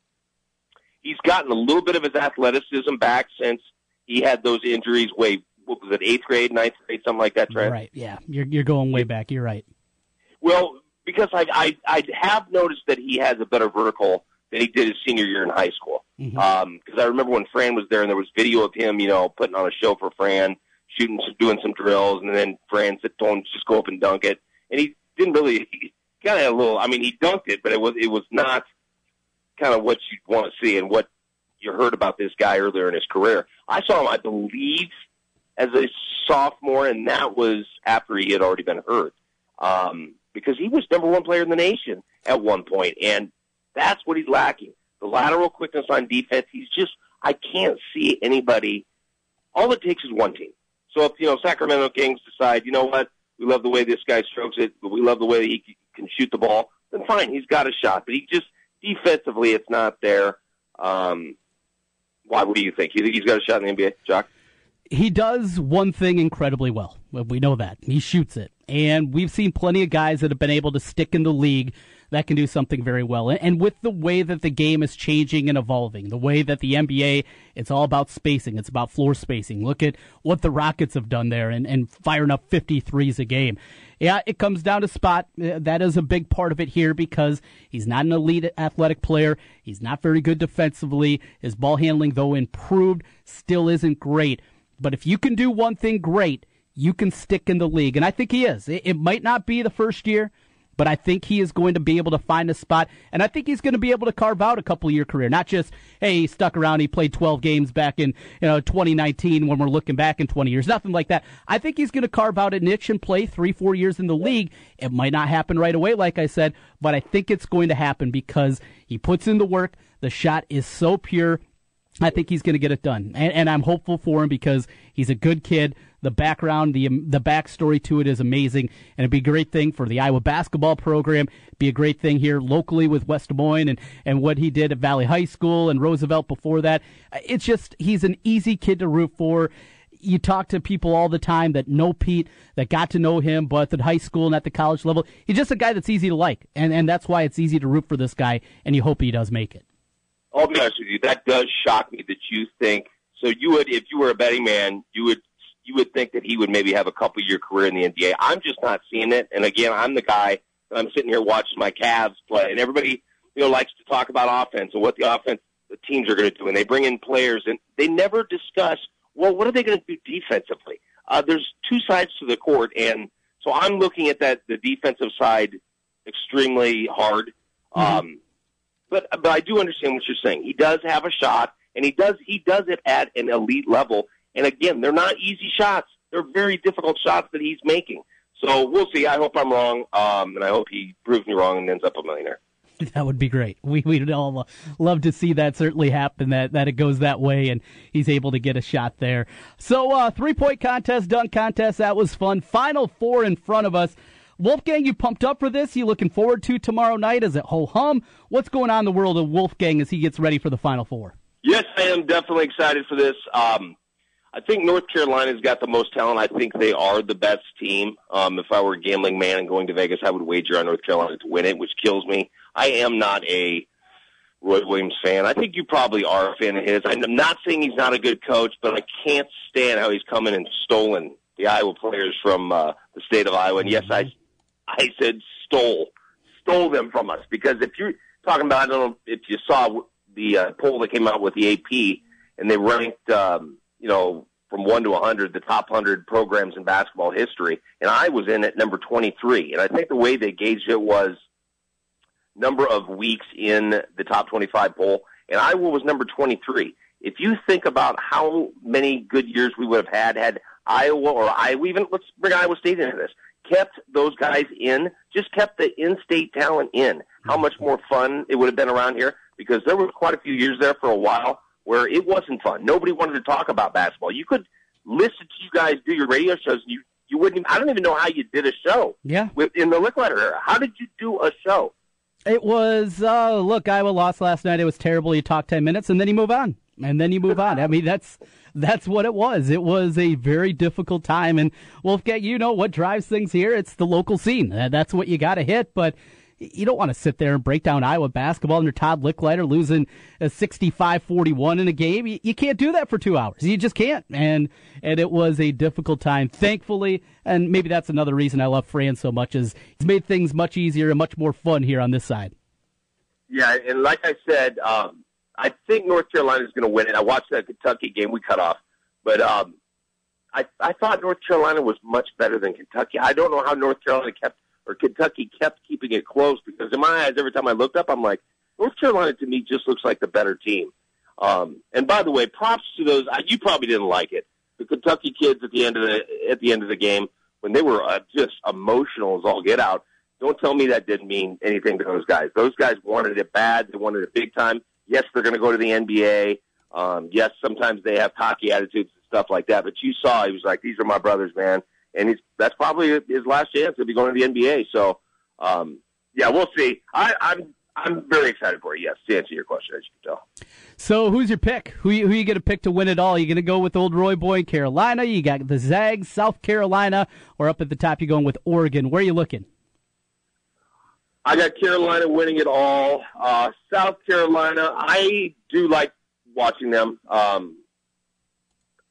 he's gotten a little bit of his athleticism back since he had those injuries way what was it eighth grade, ninth grade, something like that. Trent. Right? Yeah, you're you're going way back. You're right. Well, because I, I I have noticed that he has a better vertical than he did his senior year in high school. Mhm. Um, because I remember when Fran was there, and there was video of him, you know, putting on a show for Fran, shooting, doing some drills, and then Fran said, "Told him just go up and dunk it," and he didn't really. He kind of had a little. I mean, he dunked it, but it was it was not kind of what you'd want to see and what you heard about this guy earlier in his career. I saw him, I believe, as a sophomore, and that was after he had already been hurt. Um, because he was number one player in the nation at one point, and that's what he's lacking. The lateral quickness on defense, he's just, I can't see anybody. All it takes is one team. So if, you know, Sacramento Kings decide, you know what, we love the way this guy strokes it, but we love the way he can shoot the ball, then fine, he's got a shot. But he just, defensively, it's not there. Um, why, what do you think? You think he's got a shot in the NBA, Jok? He does one thing incredibly well. We know that. He shoots it. And we've seen plenty of guys that have been able to stick in the league that can do something very well. And, and with the way that the game is changing and evolving, the way that the NBA, it's all about spacing, it's about floor spacing. Look at what the Rockets have done there and, and firing up 53s a game. Yeah, it comes down to spot. Uh, That is a big part of it here because he's not an elite athletic player. He's not very good defensively. His ball handling, though improved, still isn't great. But if you can do one thing great, you can stick in the league. And I think he is. It, it might not be the first year, but I think he is going to be able to find a spot. And I think he's going to be able to carve out a couple year career. Not just, hey, he stuck around, he played 12 games back in you know 2019 when we're looking back in 20 years. Nothing like that. I think he's going to carve out a niche and play three, four years in the league. It might not happen right away, like I said, but I think it's going to happen because he puts in the work. The shot is so pure. I think he's going to get it done, and, and I'm hopeful for him because he's a good kid. The background, the the backstory to it is amazing, and it'd be a great thing for the Iowa basketball program. Be a great thing here locally with West Des Moines and and what he did at Valley High School and Roosevelt before that. It's just he's an easy kid to root for. You talk to people all the time that know Pete, that got to know him, both at high school and at the college level. He's just a guy that's easy to like, and and that's why it's easy to root for this guy. And you hope he does make it. I'll be honest with you. That does shock me that you think so. You would, if you were a betting man, you would you would think that he would maybe have a couple year career in the NBA. I'm just not seeing it. And again, I'm the guy. that I'm sitting here watching my Cavs play, and everybody you know likes to talk about offense and what the offense the teams are going to do, and they bring in players, and they never discuss well what are they going to do defensively. Uh, there's two sides to the court, and so I'm looking at that the defensive side extremely hard. Um, but but I do understand what you're saying. He does have a shot, and he does he does it at an elite level. And again, they're not easy shots. They're very difficult shots that he's making. So we'll see. I hope I'm wrong, um, and I hope he proves me wrong and ends up a millionaire. That would be great. We we'd all uh, love to see that certainly happen. That that it goes that way, and he's able to get a shot there. So uh, three point contest, dunk contest. That was fun. Final four in front of us. Wolfgang, you pumped up for this? You looking forward to tomorrow night? Is it ho hum? What's going on in the world of Wolfgang as he gets ready for the Final Four? Yes, I am definitely excited for this. Um, I think North Carolina's got the most talent. I think they are the best team. Um, if I were a gambling man and going to Vegas, I would wager on North Carolina to win it, which kills me. I am not a Roy Williams fan. I think you probably are a fan of his. I'm not saying he's not a good coach, but I can't stand how he's come in and stolen the Iowa players from uh, the state of Iowa. And yes, I, I said stole, stole them from us. Because if you're talking about, I don't know if you saw the uh, poll that came out with the AP, and they ranked, um, you know, from one to a hundred, the top hundred programs in basketball history, and I was in at number twenty-three. And I think the way they gauged it was number of weeks in the top 25 poll, and Iowa was number 23. If you think about how many good years we would have had had Iowa or Iowa, even let's bring Iowa State into this, kept those guys in, just kept the in-state talent in, how much more fun it would have been around here because there was quite a few years there for a while where it wasn't fun. Nobody wanted to talk about basketball. You could listen to you guys do your radio shows and you you wouldn't even, I don't even know how you did a show. Yeah. With, in the Lickliter era. How did you do a show? It was uh, look, Iowa lost last night. It was terrible. You talk ten minutes and then you move on, and then you move on. I mean, that's that's what it was. It was a very difficult time. And Wolfgang, you know what drives things here? It's the local scene. Uh, That's what you got to hit. But you don't want to sit there and break down Iowa basketball under Todd Lickliter losing a 65-41 in a game. You, you can't do that for two hours. You just can't. And and it was a difficult time. Thankfully, and maybe that's another reason I love Fran so much is he's made things much easier and much more fun here on this side. Yeah, and like I said, um, I think North Carolina is going to win it. I watched that Kentucky game we cut off, but um, I I thought North Carolina was much better than Kentucky. I don't know how North Carolina kept or Kentucky kept keeping it close because in my eyes, every time I looked up, I'm like, North Carolina to me just looks like the better team. Um, and by the way, props to those. uh, You probably didn't like it. The Kentucky kids at the end of the at the end of the game when they were uh, just emotional as all get out. Don't tell me that didn't mean anything to those guys. Those guys wanted it bad. They wanted it big time. Yes, they're going to go to the NBA. Um, yes, sometimes they have cocky attitudes and stuff like that. But you saw he was like, "These are my brothers, man," and he's that's probably his last chance to be going to the NBA. So, um, yeah, we'll see. I, I'm I'm very excited for it. Yes, to answer your question, as you can tell. So who's your pick? Who you, who you going to pick to win it all? You going to go with old Roy Boy, Carolina? You got the Zags, South Carolina, or up at the top you going with Oregon? Where are you looking? I got Carolina winning it all. Uh, South Carolina, I do like watching them. Um,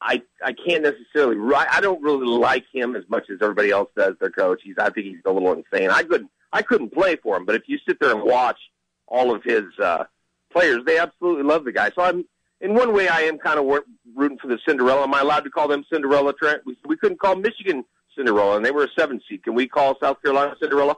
I I can't necessarily. I don't really like him as much as everybody else does. Their coach, he's I think he's a little insane. I couldn't I couldn't play for him, but if you sit there and watch all of his uh, players, they absolutely love the guy. So I'm in one way I am kind of rooting for the Cinderella. Am I allowed to call them Cinderella? Trent? We, we couldn't call Michigan Cinderella, and they were a seven seed. Can we call South Carolina Cinderella?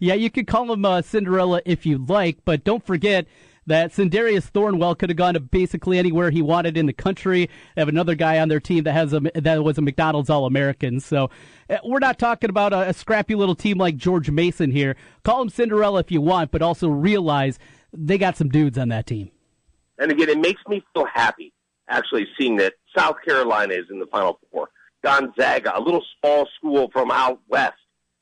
Yeah, you could call them uh, Cinderella if you like, but don't forget that Sindarius Thornwell could have gone to basically anywhere he wanted in the country. They have another guy on their team that has a that was a McDonald's All American. So uh, we're not talking about a, a scrappy little team like George Mason here. Call them Cinderella if you want, but also realize they got some dudes on that team. And again, it makes me feel happy actually seeing that South Carolina is in the Final Four. Gonzaga, a little small school from out west,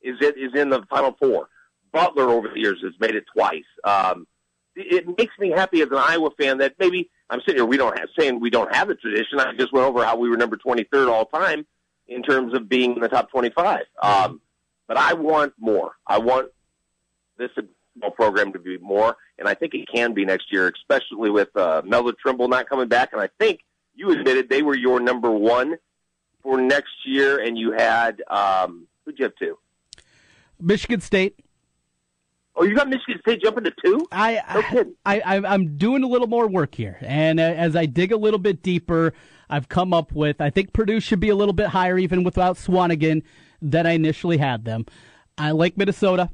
is it is in the Final Four. Butler over the years has made it twice. Um, it makes me happy as an Iowa fan that maybe I'm sitting here. We don't have saying we don't have the tradition. I just went over how we were number 23rd all time in terms of being in the top 25. Um, but I want more. I want this program to be more, and I think it can be next year, especially with uh, Melo Trimble not coming back. And I think you admitted they were your number one for next year, and you had um, who'd you have two? Michigan State. Oh, you got Michigan State jumping to two? I, no I, I, am doing a little more work here, and uh, as I dig a little bit deeper, I've come up with I think Purdue should be a little bit higher, even without Swanigan, than I initially had them. I like Minnesota.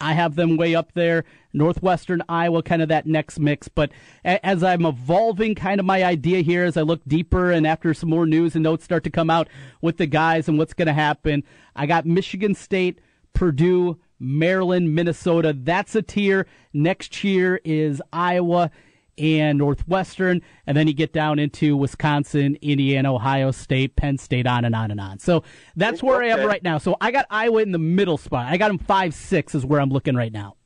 I have them way up there. Northwestern Iowa, kind of that next mix. But as I'm evolving kind of my idea here, as I look deeper and after some more news and notes start to come out with the guys and what's going to happen, I got Michigan State, Purdue, Maryland, Minnesota. That's a tier. Next tier is Iowa and Northwestern, and then you get down into Wisconsin, Indiana, Ohio State, Penn State, on and on and on. So that's where okay. I am right now. So I got Iowa in the middle spot. I got them five six is where I'm looking right now.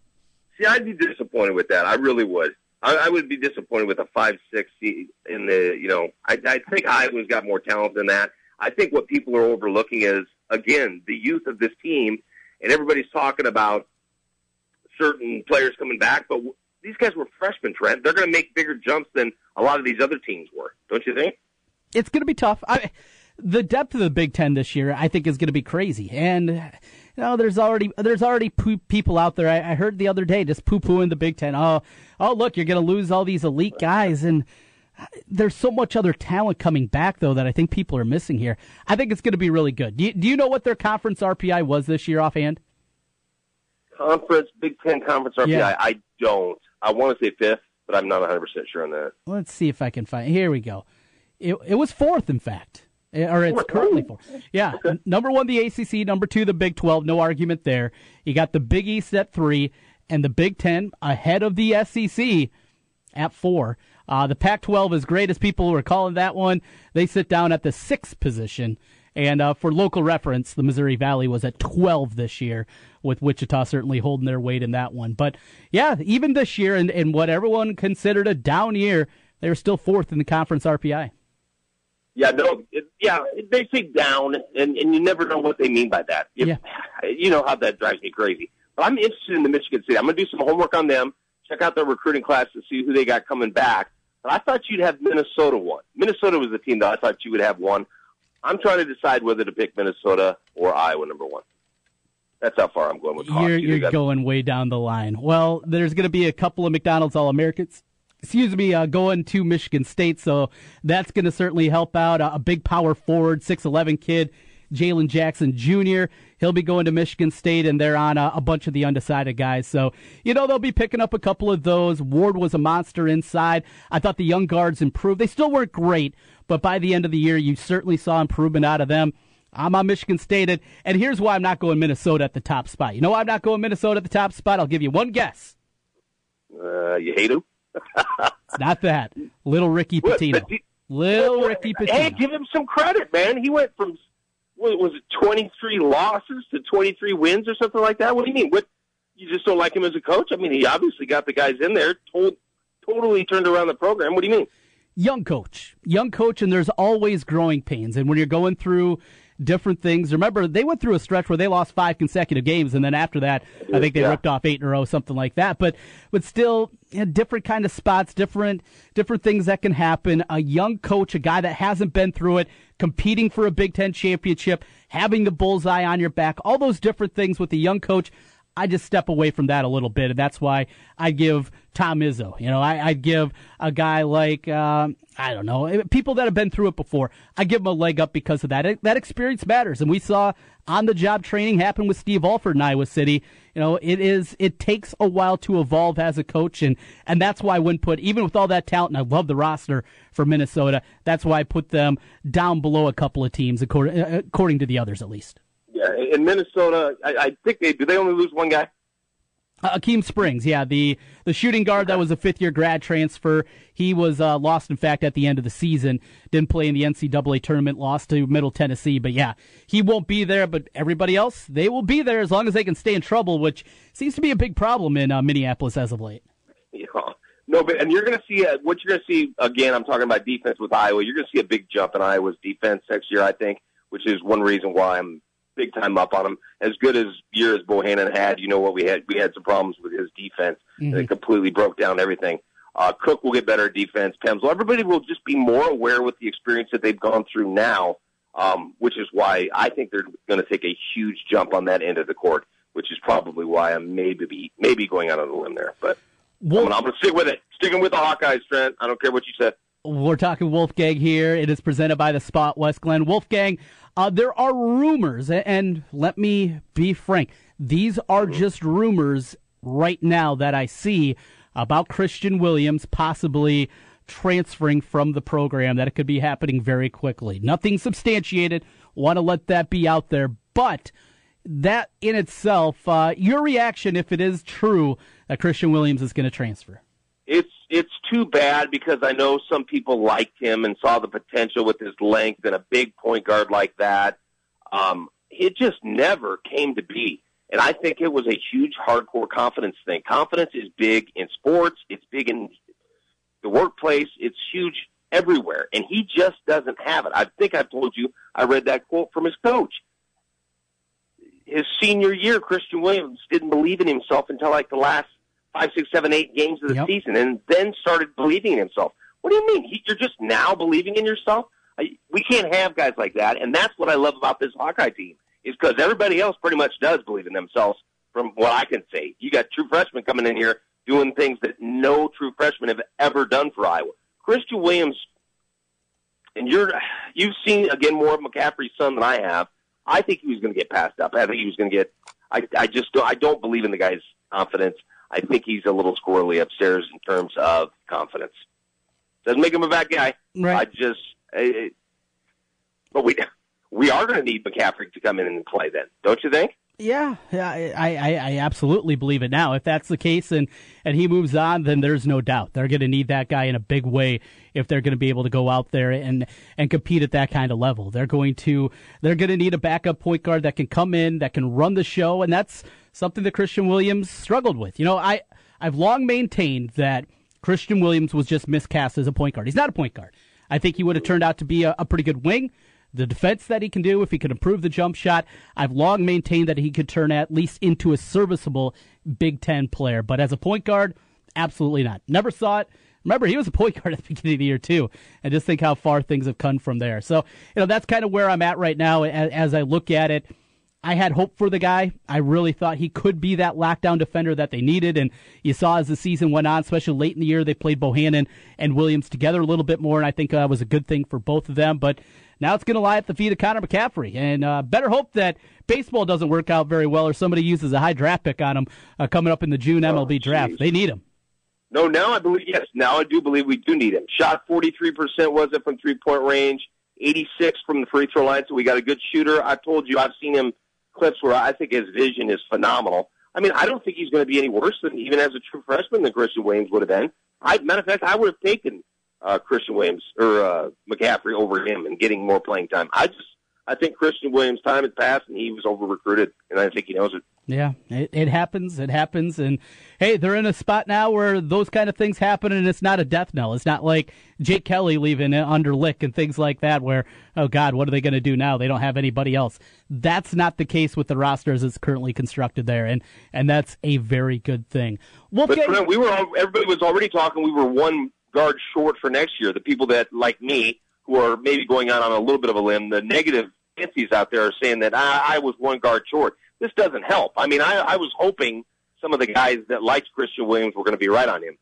See, I'd be disappointed with that. I really would. I, I would be disappointed with a five six in the. You know, I, I think Iowa's got more talent than that. I think what people are overlooking is again the youth of this team, and everybody's talking about certain players coming back, but these guys were freshmen, Trent. They're going to make bigger jumps than a lot of these other teams were. Don't you think? It's going to be tough. I, the depth of the Big Ten this year, I think, is going to be crazy. And you know, there's already there's already people out there. I, I heard the other day just poo pooing the Big Ten. Oh, oh, look, you're going to lose all these elite guys, and there's so much other talent coming back though that I think people are missing here. I think it's going to be really good. Do you, do you know what their conference RPI was this year offhand? Conference Big Ten conference RPI. Yeah. I don't. I want to say fifth, but I'm not 100 percent sure on that. Let's see if I can find. Here we go. It it was fourth, in fact, eh, or it's currently fourth. Yeah, okay. number one the ACC, number two the Big 12. No argument there. You got the Big East at three, and the Big Ten ahead of the SEC at four. Uh, the Pac-12, is great as people were calling that one, they sit down at the sixth position. And uh, for local reference, the Missouri Valley was at 12 this year with Wichita certainly holding their weight in that one. But yeah, even this year, and, and what everyone considered a down year, they were still fourth in the conference RPI. Yeah, no, it, yeah, they say down, and, and you never know what they mean by that. If, yeah. You know how that drives me crazy. But I'm interested in the Michigan State. I'm going to do some homework on them, check out their recruiting class to see who they got coming back. I thought you'd have Minnesota one. Minnesota was the team that I thought you would have one. I'm trying to decide whether to pick Minnesota or Iowa number one. That's how far I'm going with You're, you're going way down the line. Well, there's going to be a couple of McDonald's All Americans. Excuse me, uh, going to Michigan State, so that's going to certainly help out. Uh, a big power forward, six eleven kid, Jaren Jackson Jr. He'll be going to Michigan State, and they're on a, a, bunch of the undecided guys. So, you know, they'll be picking up a couple of those. Ward was a monster inside. I thought the young guards improved. They still weren't great, but by the end of the year, you certainly saw improvement out of them. I'm on Michigan State, and, and here's why I'm not going Minnesota at the top spot. You know why I'm not going Minnesota at the top spot? I'll give you one guess. Uh, you hate him? it's not that. Little Ricky Pitino. Little Ricky Pitino. Hey, give him some credit, man. He went from what was it 23 losses to 23 wins or something like that. What do you mean? What you just don't like him as a coach? I mean, he obviously got the guys in there, told, totally turned around the program. What do you mean? young coach, young coach, and there's always growing pains. And when you're going through different things. Remember, they went through a stretch where they lost five consecutive games, and then after that, I think they Yeah. ripped off eight in a row, something like that. But but still, you know, different kind of spots, different different things that can happen. A young coach, a guy that hasn't been through it, competing for a Big Ten championship, having the bullseye on your back, all those different things with a young coach. I just step away from that a little bit, and that's why I give Tom Izzo. You know, I, I'd give a guy like um, I don't know people that have been through it before. I give them a leg up because of that. It- that experience matters, and we saw on the job training happen with Steve Alford in Iowa City. You know, it is it takes a while to evolve as a coach, and and that's why I wouldn't put even with all that talent. And I love the roster for Minnesota. That's why I put them down below a couple of teams, according according to the others at least. Yeah, in Minnesota, I, I think they do. They only lose one guy. Uh, Akeem Springs, yeah, the the shooting guard that was a fifth year grad transfer. He was uh, lost, in fact, at the end of the season. Didn't play in the NCAA tournament, lost to Middle Tennessee. But yeah, he won't be there. But everybody else, they will be there as long as they can stay in trouble, which seems to be a big problem in uh, Minneapolis as of late. Yeah. No, but and you're going to see uh, what you're going to see again. I'm talking about defense with Iowa. You're going to see a big jump in Iowa's defense next year, I think, which is one reason why I'm big time up on them. As good as year as Bohannon had, you know what we had? We had some problems with his defense. and It completely broke down everything. Uh, Cook will get better defense. Pemsl, everybody will just be more aware with the experience that they've gone through now, um, which is why I think they're going to take a huge jump on that end of the court. Which is probably why I'm maybe be maybe going out on a limb there, but I'm gonna, I'm gonna stick with it. Sticking with the Hawkeyes, Trent. I don't care what you said. We're talking Wolfgang here. It is presented by the Spot West Glen. Wolfgang, uh, there are rumors, and let me be frank, these are just rumors right now that I see about Christian Williams possibly transferring from the program, that it could be happening very quickly. Nothing substantiated. Want to let that be out there. But that in itself, uh, your reaction, if it is true that Christian Williams is going to transfer. It's it's too bad because I know some people liked him and saw the potential with his length and a big point guard like that. Um, it just never came to be. And I think it was a huge hardcore confidence thing. Confidence is big in sports. It's big in the workplace. It's huge everywhere. And he just doesn't have it. I think I've told you, I read that quote from his coach. His senior year, Christian Williams didn't believe in himself until like the last five, six, seven, eight games of the Yep. season and then started believing in himself. What do you mean? He, you're just now believing in yourself? I, we can't have guys like that. And that's what I love about this Hawkeye team is because everybody else pretty much does believe in themselves from what I can say. You got true freshmen coming in here doing things that no true freshmen have ever done for Iowa. Christian Williams, and you're, you've seen again more of McCaffery's son than I have. I think he was going to get passed up. I think he was going to get, I, I just don't, I don't believe in the guy's confidence. I think he's a little squirrely upstairs in terms of confidence. Doesn't make him a bad guy. Right. I just, I, but we we are going to need McCaffery to come in and play then, don't you think? Yeah, I, I, I absolutely believe it now. If that's the case and, and he moves on, then there's no doubt they're going to need that guy in a big way if they're going to be able to go out there and, and compete at that kind of level. They're going to they're going to need a backup point guard that can come in, that can run the show, and that's something that Christian Williams struggled with. You know, I I've long maintained that Christian Williams was just miscast as a point guard. He's not a point guard. I think he would have turned out to be a, a pretty good wing the defense that he can do, if he could improve the jump shot. I've long maintained that he could turn at least into a serviceable Big Ten player. But as a point guard, absolutely not. Never saw it. Remember, he was a point guard at the beginning of the year, too. And just think how far things have come from there. So, you know, that's kind of where I'm at right now as, as I look at it. I had hope for the guy. I really thought he could be that lockdown defender that they needed. And you saw as the season went on, especially late in the year, they played Bohannon and Williams together a little bit more. And I think that was a good thing for both of them. But now it's going to lie at the feet of Connor McCaffery. And uh, better hope that baseball doesn't work out very well or somebody uses a high draft pick on him uh, coming up in the June MLB draft. They need him. No, now I believe yes. Now I do believe we do need him. Shot forty three percent was it from three point range, eighty six from the free throw line. So we got a good shooter. I told you I've seen him clips where I think his vision is phenomenal. I mean, I don't think he's going to be any worse than even as a true freshman than Christian Williams would have been. I, matter of fact, I would have taken uh, Christian Williams or uh, McCaffery over him and getting more playing time. I just I think Christian Williams' time has passed, and he was over recruited, and I think he knows it. Yeah, it, it happens. It happens. And hey, they're in a spot now where those kind of things happen, and it's not a death knell. It's not like Jake Kelly leaving under Lick and things like that, where, oh God, what are they going to do now? They don't have anybody else. That's not the case with the roster as it's currently constructed there, and, and that's a very good thing. Wolfgang, but we were all, everybody was already talking. We were one guard short for next year. The people that, like me, who are maybe going out on a little bit of a limb, the negative Nancy's out there are saying that I, I was one guard short this doesn't help. I mean, I, I was hoping some of the guys that liked Christian Williams were going to be right on him.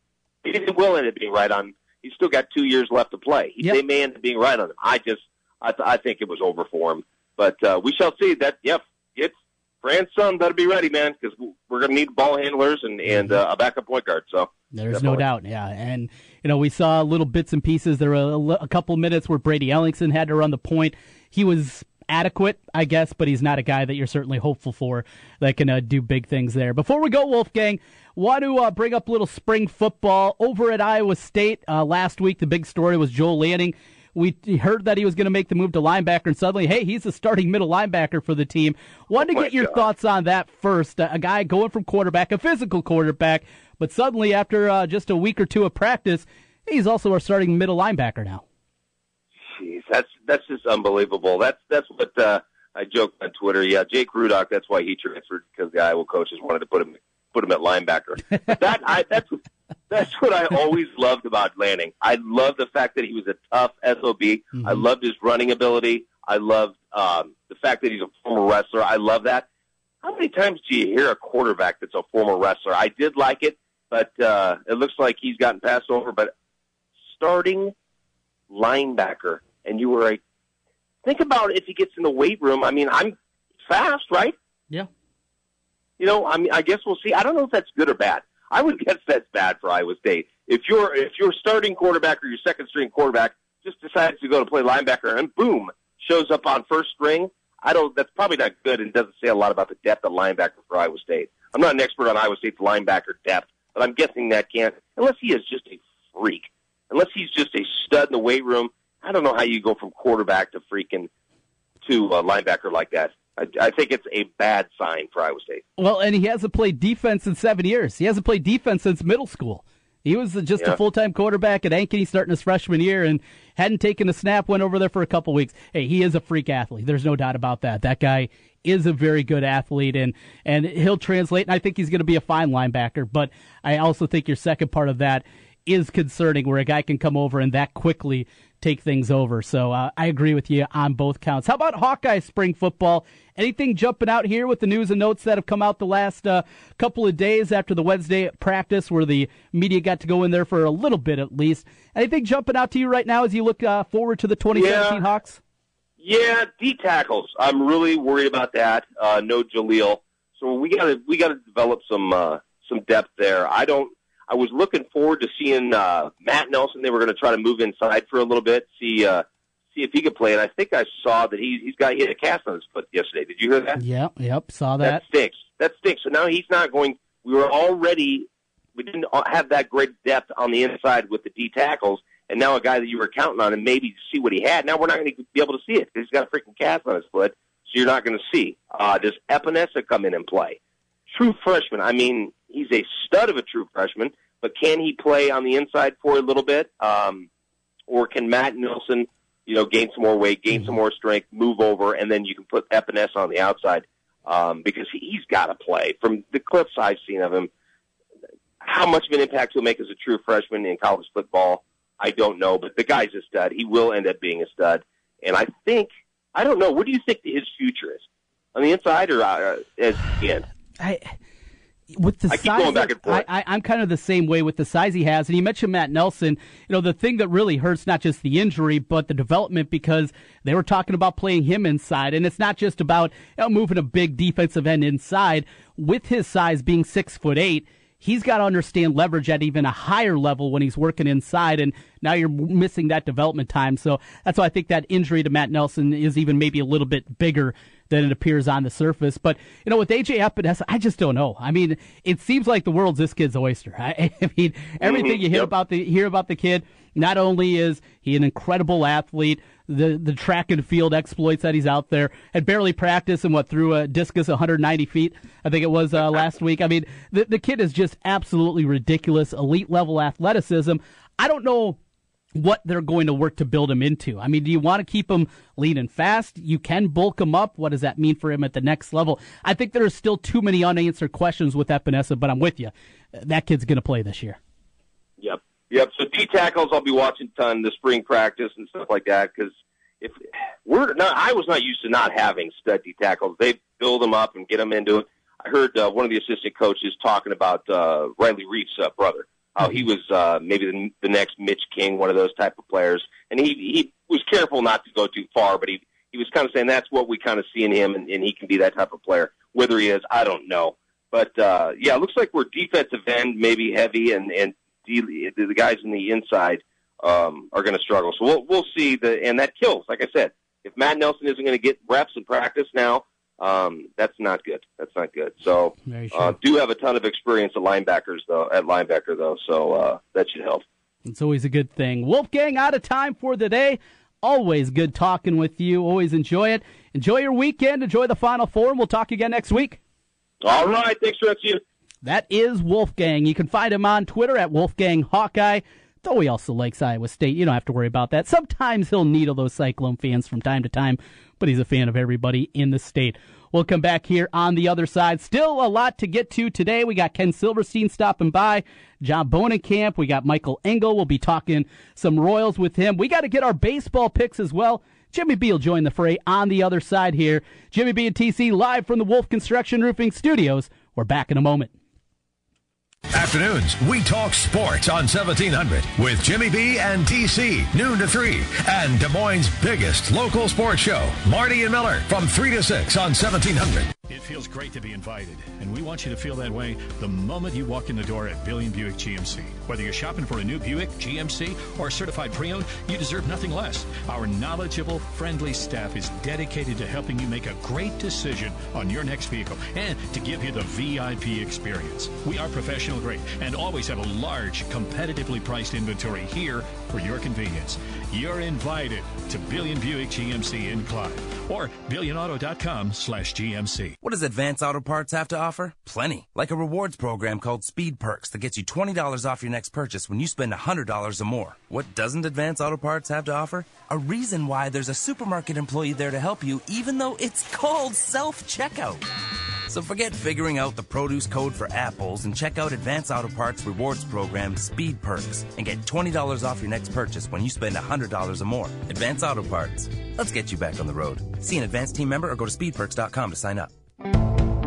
He will end up being right on. He's still got two years left to play. He, yep. They may end up being right on him. I just, I, th- I think it was over for him. But uh, we shall see. That yep, it's Fran's son better be ready, man, because we're going to need ball handlers and and uh, a backup point guard. So there's definitely. no doubt, yeah. And you know, we saw little bits and pieces. There were a, a couple minutes where Brady Ellingson had to run the point. He was adequate, I guess, but he's not a guy that you're certainly hopeful for that can uh, do big things there. Before we go, Wolfgang, want to uh, bring up a little spring football over at Iowa State. Uh, last week, the big story was Joel Lanning. We heard that he was going to make the move to linebacker, and suddenly, hey, he's the starting middle linebacker for the team. Wanted to oh get your God. thoughts on that first. a guy going from quarterback, a physical quarterback, but suddenly, after uh, just a week or two of practice, he's also our starting middle linebacker now jeez, that's that's just unbelievable. That's that's what uh, I joked on Twitter. Yeah, Jake Rudock. That's why he transferred because the Iowa coaches wanted to put him put him at linebacker. that I that's that's what I always loved about Lanning. I love the fact that he was a tough sob. Mm-hmm. I loved his running ability. I loved um, the fact that he's a former wrestler. I love that. How many times do you hear a quarterback that's a former wrestler? I did like it, but uh, it looks like he's gotten passed over. But starting linebacker, and you were a think about if he gets in the weight room. I mean, I'm fast, right? Yeah. You know, I mean, I guess we'll see. I don't know if that's good or bad. I would guess that's bad for Iowa State. If you're if your starting quarterback or your second string quarterback just decides to go to play linebacker and boom shows up on first string, I don't. That's probably not good and doesn't say a lot about the depth of linebacker for Iowa State. I'm not an expert on Iowa State's linebacker depth, but I'm guessing that can't unless he is just a freak unless he's just a stud in the weight room, I don't know how you go from quarterback to freaking to a linebacker like that. I, I think it's a bad sign for Iowa State. Well, and he hasn't played defense in seven years. He hasn't played defense since middle school. He was just yeah. a full time quarterback at Ankeny starting his freshman year and hadn't taken a snap, went over there for a couple weeks. Hey, he is a freak athlete. There's no doubt about that. That guy is a very good athlete and, and he'll translate, and I think he's going to be a fine linebacker. But I also think your second part of that is concerning where a guy can come over and that quickly take things over. So uh, I agree with you on both counts. How about Hawkeye spring football? Anything jumping out here with the news and notes that have come out the last uh, couple of days after the Wednesday practice where the media got to go in there for a little bit at least? Anything jumping out to you right now as you look uh, forward to the 2017 yeah. Hawks? Yeah, D tackles. I'm really worried about that. Uh, no Jaleel. So we got to we got to develop some uh, some depth there. I don't I was looking forward to seeing uh, Matt Nelson. They were going to try to move inside for a little bit, see uh, see if he could play. And I think I saw that he he's got he had a cast on his foot yesterday. Did you hear that? Yep, yep, saw that. That stinks. That stinks. So now he's not going. We were already we didn't have that great depth on the inside with the D tackles, and now a guy that you were counting on and maybe see what he had. Now we're not going to be able to see it because he's got a freaking cast on his foot, so you're not going to see. Uh, does Epenesa come in and play? True freshman. I mean, he's a stud of a true freshman, but can he play on the inside for a little bit? Um, or can Matt Nelson, you know, gain some more weight, gain some more strength, move over, and then you can put Epenesa on the outside um, because he's got to play. From the clips I've seen of him, how much of an impact he'll make as a true freshman in college football, I don't know. But the guy's a stud. He will end up being a stud. And I think, I don't know, what do you think his future is? On the inside or uh, as the end? I with the I size, going back and forth. I, I, am kind of the same way with the size he has. And you mentioned Matt Nelson. You know, the thing that really hurts not just the injury, but the development because they were talking about playing him inside, and it's not just about you know, moving a big defensive end inside. With his size being six foot eight, he's got to understand leverage at even a higher level when he's working inside. And now you're missing that development time. So that's why I think that injury to Matt Nelson is even maybe a little bit bigger than it appears on the surface. But, you know, with AJ Epenesa, I just don't know. I mean, it seems like the world's this kid's oyster. I, I mean, everything mm-hmm. you hear yep. about the, hear about the kid, not only is he an incredible athlete, the the track and field exploits that he's out there. Had barely practiced and what threw a discus 190 feet, I think it was uh, last week. I mean, the the kid is just absolutely ridiculous, elite level athleticism. I don't know what they're going to work to build him into. I mean, do you want to keep him lean and fast? You can bulk him up. What does that mean for him at the next level? I think there are still too many unanswered questions with Epenesa, but I'm with you. That kid's going to play this year. Yep. Yep. So D tackles, I'll be watching ton the spring practice and stuff like that because if we're not, I was not used to not having stud D tackles. They build them up and get them into it. I heard uh, one of the assistant coaches talking about uh, Riley Reiff's uh, brother how he was uh, maybe the, the next Mitch King, one of those type of players, and he he was careful not to go too far, but he he was kind of saying that's what we kind of see in him, and, and he can be that type of player. Whether he is, I don't know, but uh, yeah, it looks like we're defensive end maybe heavy, and and the, the guys in the inside um, are going to struggle. So we'll we'll see the and that kills. Like I said, if Matt Nelson isn't going to get reps in practice now, um, that's not good. That's not good. So uh, do have a ton of experience at linebackers though. At linebacker though, so uh, that should help. It's always a good thing. Wolfgang out of time for the day. Always good talking with you. Always enjoy it. Enjoy your weekend. Enjoy the Final Four, and we'll talk again next week. All right. Thanks for that. That is Wolfgang. You can find him on Twitter at Wolfgang Hawkeye. He also likes Iowa State. You don't have to worry about that. Sometimes he'll needle those Cyclone fans from time to time, but he's a fan of everybody in the state. We'll come back here on the other side. Still a lot to get to today. We got Ken Silverstein stopping by, John Bohnenkamp. We got Michael Engel. We'll be talking some Royals with him. We got to get our baseball picks as well. Jimmy B will join the fray on the other side here. Jimmy B and TC live from the Wolf Construction Roofing Studios. We're back in a moment. Afternoons, we talk sports on 1700 with Jimmy B and TC, noon to 3, and Des Moines' biggest local sports show, Marty and Miller, from 3 to 6 on 1700. It feels great to be invited, and we want you to feel that way the moment you walk in the door at Billion Buick GMC. Whether you're shopping for a new Buick, GMC, or certified pre-owned, you deserve nothing less. Our knowledgeable, friendly staff is dedicated to helping you make a great decision on your next vehicle and to give you the VIP experience. We are professional grade and always have a large, competitively priced inventory here for your convenience. You're invited to Billion Buick GMC in Clive or billionauto.com slash GMC. What does Advance Auto Parts have to offer? Plenty. Like a rewards program called Speed Perks that gets you $20 off your next purchase when you spend $100 or more. What doesn't Advance Auto Parts have to offer? A reason why there's a supermarket employee there to help you even though it's called self-checkout. So forget figuring out the produce code for apples and check out Advance Auto Parts rewards program Speed Perks and get $20 off your next purchase when you spend $100 or more. Advance Auto Parts. Let's get you back on the road. See an Advance team member or go to speedperks.com to sign up.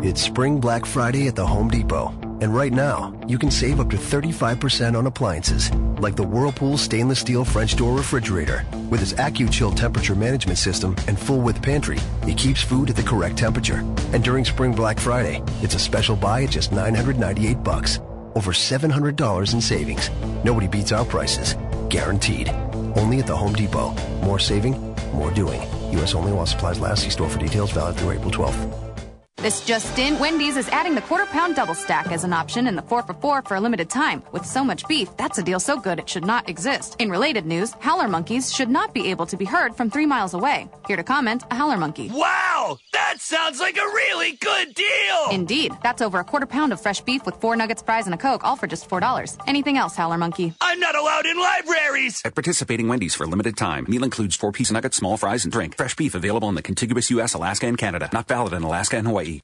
It's Spring Black Friday at the Home Depot. And right now, you can save up to 35% on appliances, like the Whirlpool stainless steel French door refrigerator. With its AccuChill temperature management system and full width pantry, it keeps food at the correct temperature. And during Spring Black Friday, it's a special buy at just 998 bucks. Over $700 in savings. Nobody beats our prices. Guaranteed. Only at the Home Depot. More saving, more doing. U.S. only while supplies last. See store for details valid through April 12th. This just in, Wendy's is adding the quarter pound double stack as an option in the 4 for 4 for a limited time. With so much beef, that's a deal so good it should not exist. In related news, howler monkeys should not be able to be heard from three miles away. Here to comment, a howler monkey. Wow! That sounds like a really good deal! Indeed. That's over a quarter pound of fresh beef with four nuggets, fries, and a Coke, all for just $4. Anything else, howler monkey? I'm not allowed in libraries! At participating Wendy's for a limited time, meal includes four piece nuggets, small fries, and drink. Fresh beef available in the contiguous U.S., Alaska, and Canada. Not valid in Alaska and Hawaii.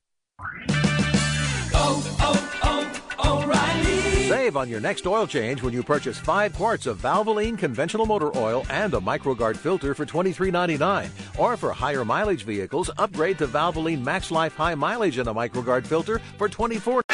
Save on your next oil change when you purchase five quarts of Valvoline conventional motor oil and a MicroGuard filter for $23.99. Or for higher mileage vehicles, upgrade to Valvoline Max Life High Mileage and a MicroGuard filter for $24.